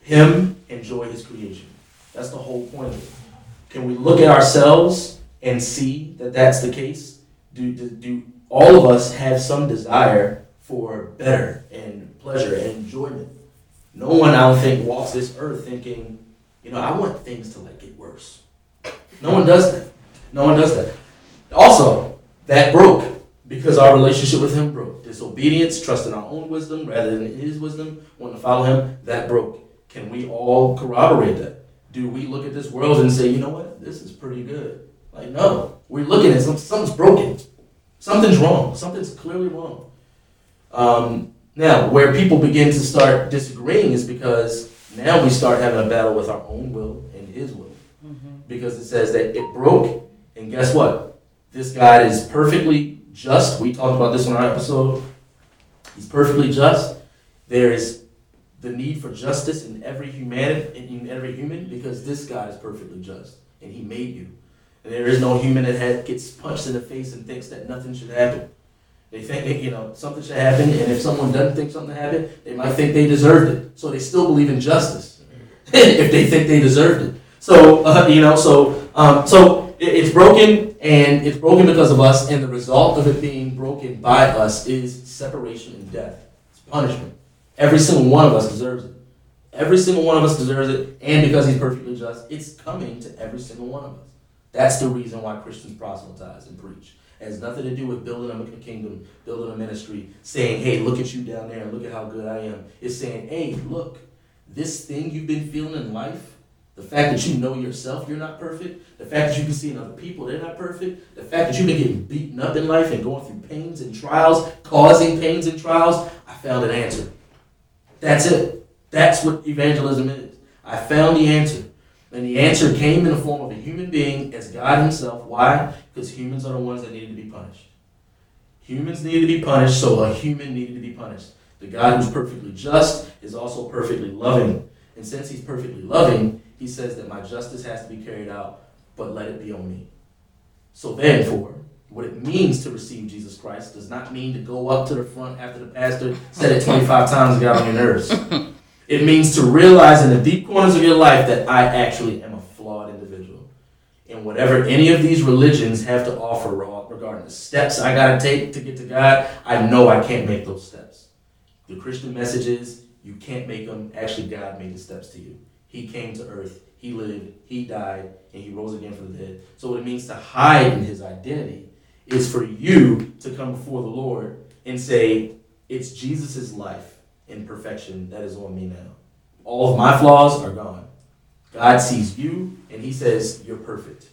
him, enjoy his creation. That's the whole point of it. Can we look at ourselves and see that that's the case? Do, do, do all of us have some desire for better and pleasure and enjoyment. No one, I don't think, walks this earth thinking, you know, I want things to like get worse. No one does that. No one does that. Also, that broke because our relationship with Him broke. Disobedience, trusting our own wisdom rather than His wisdom, wanting to follow Him, that broke. Can we all corroborate that? Do we look at this world and say, you know what, this is pretty good? Like, no. We're looking at something, something's broken. Something's wrong. Something's clearly wrong. Um, now, where people begin to start disagreeing is because now we start having a battle with our own will and His will. Mm-hmm. Because it says that it broke, and guess what? This God is perfectly just. We talked about this in our episode. He's perfectly just. There is the need for justice in every human in every human because this God is perfectly just and He made you. And there is no human that gets punched in the face and thinks that nothing should happen. They think that, you know something should happen, and if someone doesn't think something happened, they might think they deserved it. So they still believe in justice if they think they deserved it. So uh, you know, so um, so it, it's broken, and it's broken because of us, and the result of it being broken by us is separation and death. It's punishment. Every single one of us deserves it. Every single one of us deserves it, and because He's perfectly just, it's coming to every single one of us. That's the reason why Christians proselytize and preach. It has nothing to do with building a kingdom, building a ministry, saying, hey, look at you down there and look at how good I am. It's saying, hey, look, this thing you've been feeling in life, the fact that you know yourself you're not perfect, the fact that you can see in other people they're not perfect, the fact that you've been getting beaten up in life and going through pains and trials, causing pains and trials, I found an answer. That's it. That's what evangelism is. I found the answer. And the answer came in the form of a human being as God Himself. Why? Because humans are the ones that needed to be punished. Humans needed to be punished, so a human needed to be punished. The God who's perfectly just is also perfectly loving. And since He's perfectly loving, He says that my justice has to be carried out, but let it be on me. So therefore, what it means to receive Jesus Christ does not mean to go up to the front after the pastor said it 25 times and get on your nerves. It means to realize in the deep corners of your life that I actually am a flawed individual. And whatever any of these religions have to offer regarding the steps I got to take to get to God, I know I can't make those steps. The Christian message is you can't make them. Actually, God made the steps to you. He came to earth, He lived, He died, and He rose again from the dead. So, what it means to hide in His identity is for you to come before the Lord and say, It's Jesus' life in perfection that is on me now. All of my flaws are gone. God sees you and He says, You're perfect.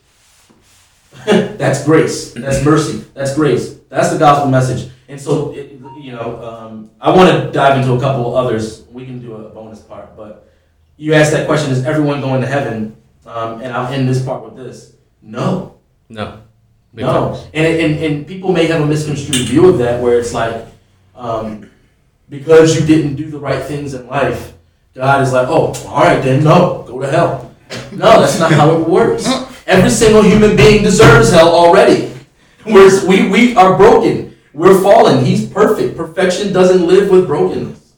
that's grace. That's mercy. That's grace. That's the gospel message. And so, it, you know, um, I want to dive into a couple others. We can do a bonus part, but you asked that question: Is everyone going to heaven? Um, and I'll end this part with this: No, No. No. And, and and people may have a misconstrued view of that, where it's like, um, because you didn't do the right things in life, God is like, oh, all right then, no, go to hell. No, that's not how it works. Every single human being deserves hell already. We're, we, we are broken. We're fallen. He's perfect. Perfection doesn't live with brokenness.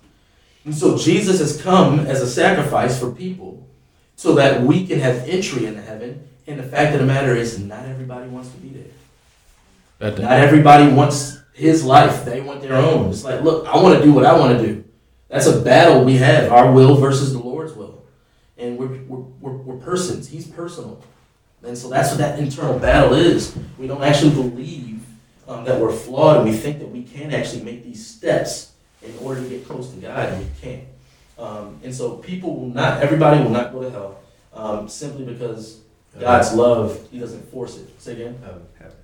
And so Jesus has come as a sacrifice for people so that we can have entry into heaven. And the fact of the matter is, not everybody wants to be there. Not everybody wants his life. They want their own. It's like, look, I want to do what I want to do. That's a battle we have our will versus the Lord's will. And we're, we're, we're, we're persons. He's personal. And so that's what that internal battle is. We don't actually believe um, that we're flawed and we think that we can actually make these steps in order to get close to God, and we can't. Um, and so people will not, everybody will not go to hell um, simply because God's love, He doesn't force it. Say again? Heaven.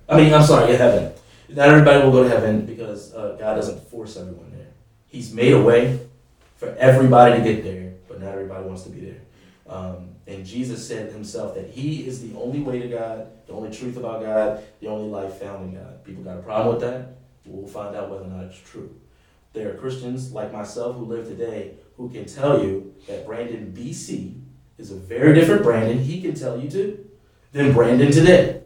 I mean, I'm sorry, yeah, heaven. Not everybody will go to heaven because uh, God doesn't force everyone there. He's made a way for everybody to get there, but not everybody wants to be there. Um, and Jesus said himself that He is the only way to God, the only truth about God, the only life found in God. People got a problem with that. We'll find out whether or not it's true. There are Christians like myself who live today who can tell you that Brandon BC is a very different Brandon. He can tell you too than Brandon today.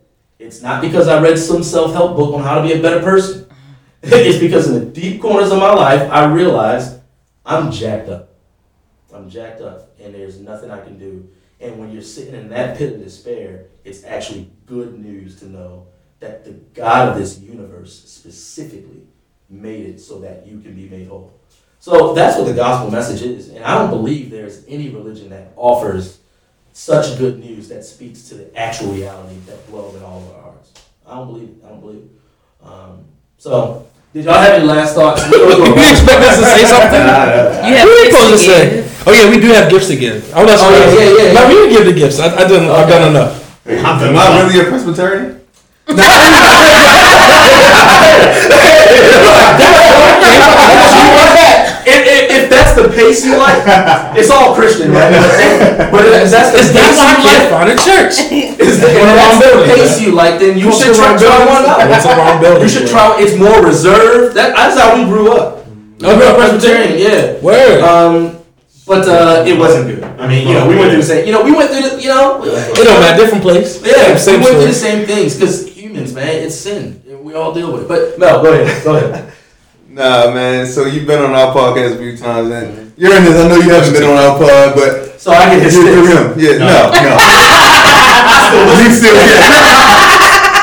It's not because I read some self help book on how to be a better person. it's because in the deep corners of my life, I realized I'm jacked up. I'm jacked up, and there's nothing I can do. And when you're sitting in that pit of despair, it's actually good news to know that the God of this universe specifically made it so that you can be made whole. So that's what the gospel message is. And I don't believe there's any religion that offers such good news that speaks to the actual reality that dwells in all of our hearts. I don't believe it. I don't believe it. Um, so, did y'all have any last thoughts? you expect us to say something? You have What are we supposed to to say? Oh yeah, we do have gifts to give. Oh, that's Oh, right. yeah, yeah, yeah. No, we can give the gifts. I, I done. I've done enough. Am I really a Presbyterian? that's the pace you like, it's all Christian, right? but if that's the Is pace that why I you can't like, find a church? if that's the pace you like, then you should try, try one out. It's a wrong building. You should try. It's more reserved. That, that's how we grew up. We grew up Presbyterian, yeah. Word. Um, but uh, it wasn't good. I mean, You know, we went through the same. You know, we went through the. You know, It don't matter. Different place. yeah, Same we went through the same things because humans, man, it's sin. We all deal with it. But no, go ahead. Go ahead. Nah, man. So you've been on our podcast a few times, and you're in this. I know you haven't been on our pod, but So I get his you're him. Yeah, no, no. He's still here.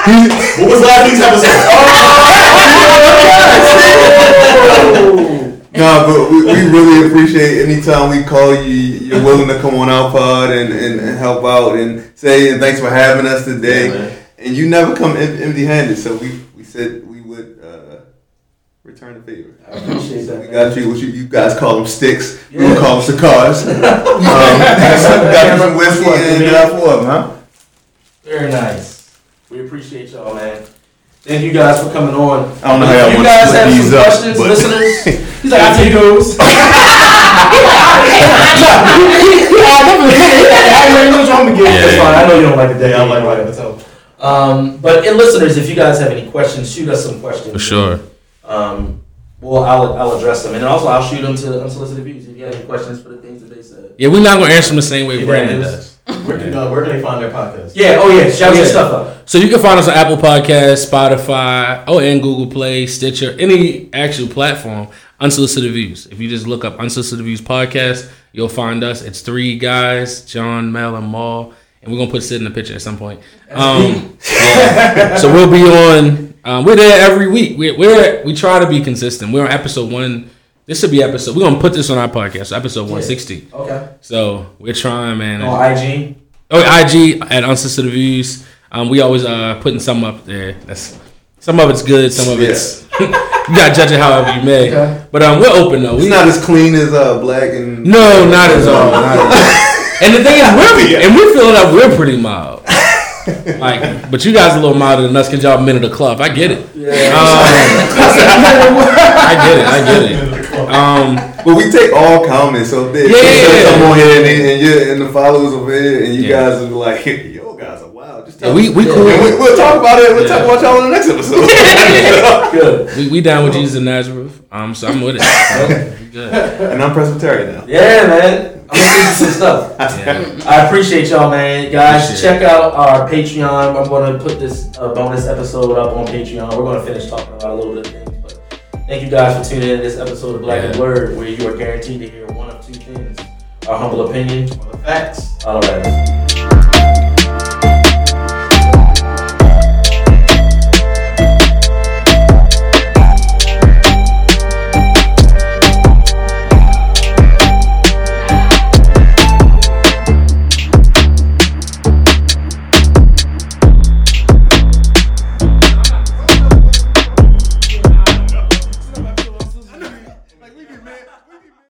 What was last week's episode? Oh, no, but we, we really appreciate anytime we call you. You're willing to come on our pod and, and, and help out and say and thanks for having us today. Yeah, and you never come empty-handed, so we, we said we would return the favor. I appreciate that. We man. got you. What you, you guys call them sticks. We Yeah. gonna call them cigars. um, got you some whiskey and uh, four of them, huh? Very nice. We appreciate y'all, man. Thank you guys for coming on. I don't know how y'all If you wanna guys have these some up, questions, but- listeners. He's like, I take those. I know you don't like the day. I like writing myself. Um, but and listeners, if you guys have any questions, shoot us some questions. For sure. Um, well, I'll I'll address them, and also I'll shoot them to unsolicited views. If you have any questions for the things that they said. Yeah, we're not gonna answer them the same way Brandon does. Where can, uh, where can they find their podcast? Yeah. Oh yeah. Shout Yeah. your stuff up. So you can find us on Apple Podcasts, Spotify, oh, and Google Play, Stitcher, any actual platform. Unsolicited Views. If you just look up Unsolicited Views podcast, you'll find us. It's three guys, John, Mel, and Maul, and we're gonna put Sid in the picture at some point. Um, yeah. So we'll be on. Um, we're there every week. We're, we're we try to be consistent. We're on episode one. This should be episode. We're gonna put this on our podcast. Episode one sixty. Okay. So we're trying, man. On IG. Oh, IG at Unsolicited Views. Um, we always uh putting some up there. That's some of it's good, some of it's you gotta judge it however you may. Okay. But um, we're open though. It's We not as clean as uh, black and no, not as all. Not at all. And the thing is, we're and we're feeling that we're pretty mild. Like, but you guys are a little milder than us because y'all men of the club. I get it. Um, I get it. I get it. Um, But we take all comments. So if they, Yeah, if yeah, come on here and, and you and the followers over here, and you Yeah. guys are like, "Yo, guys are wild." Just tell yeah, we us. we cool. And we, we'll talk about it. We'll Yeah. talk about y'all in the next episode. Good. We, we down with Jesus of Nazareth. Um, so I'm with it. So, good. and I'm Presbyterian now. Yeah, man. I'm gonna some stuff. Yeah. I appreciate y'all, man. Guys, Appreciate check out our Patreon. I'm going to put this uh, bonus episode up on Patreon. We're going to finish talking about a little bit of things. But thank you guys for tuning in to this episode of Black and Yeah. Word, where you are guaranteed to hear one of two things our humble opinion or the facts. all that.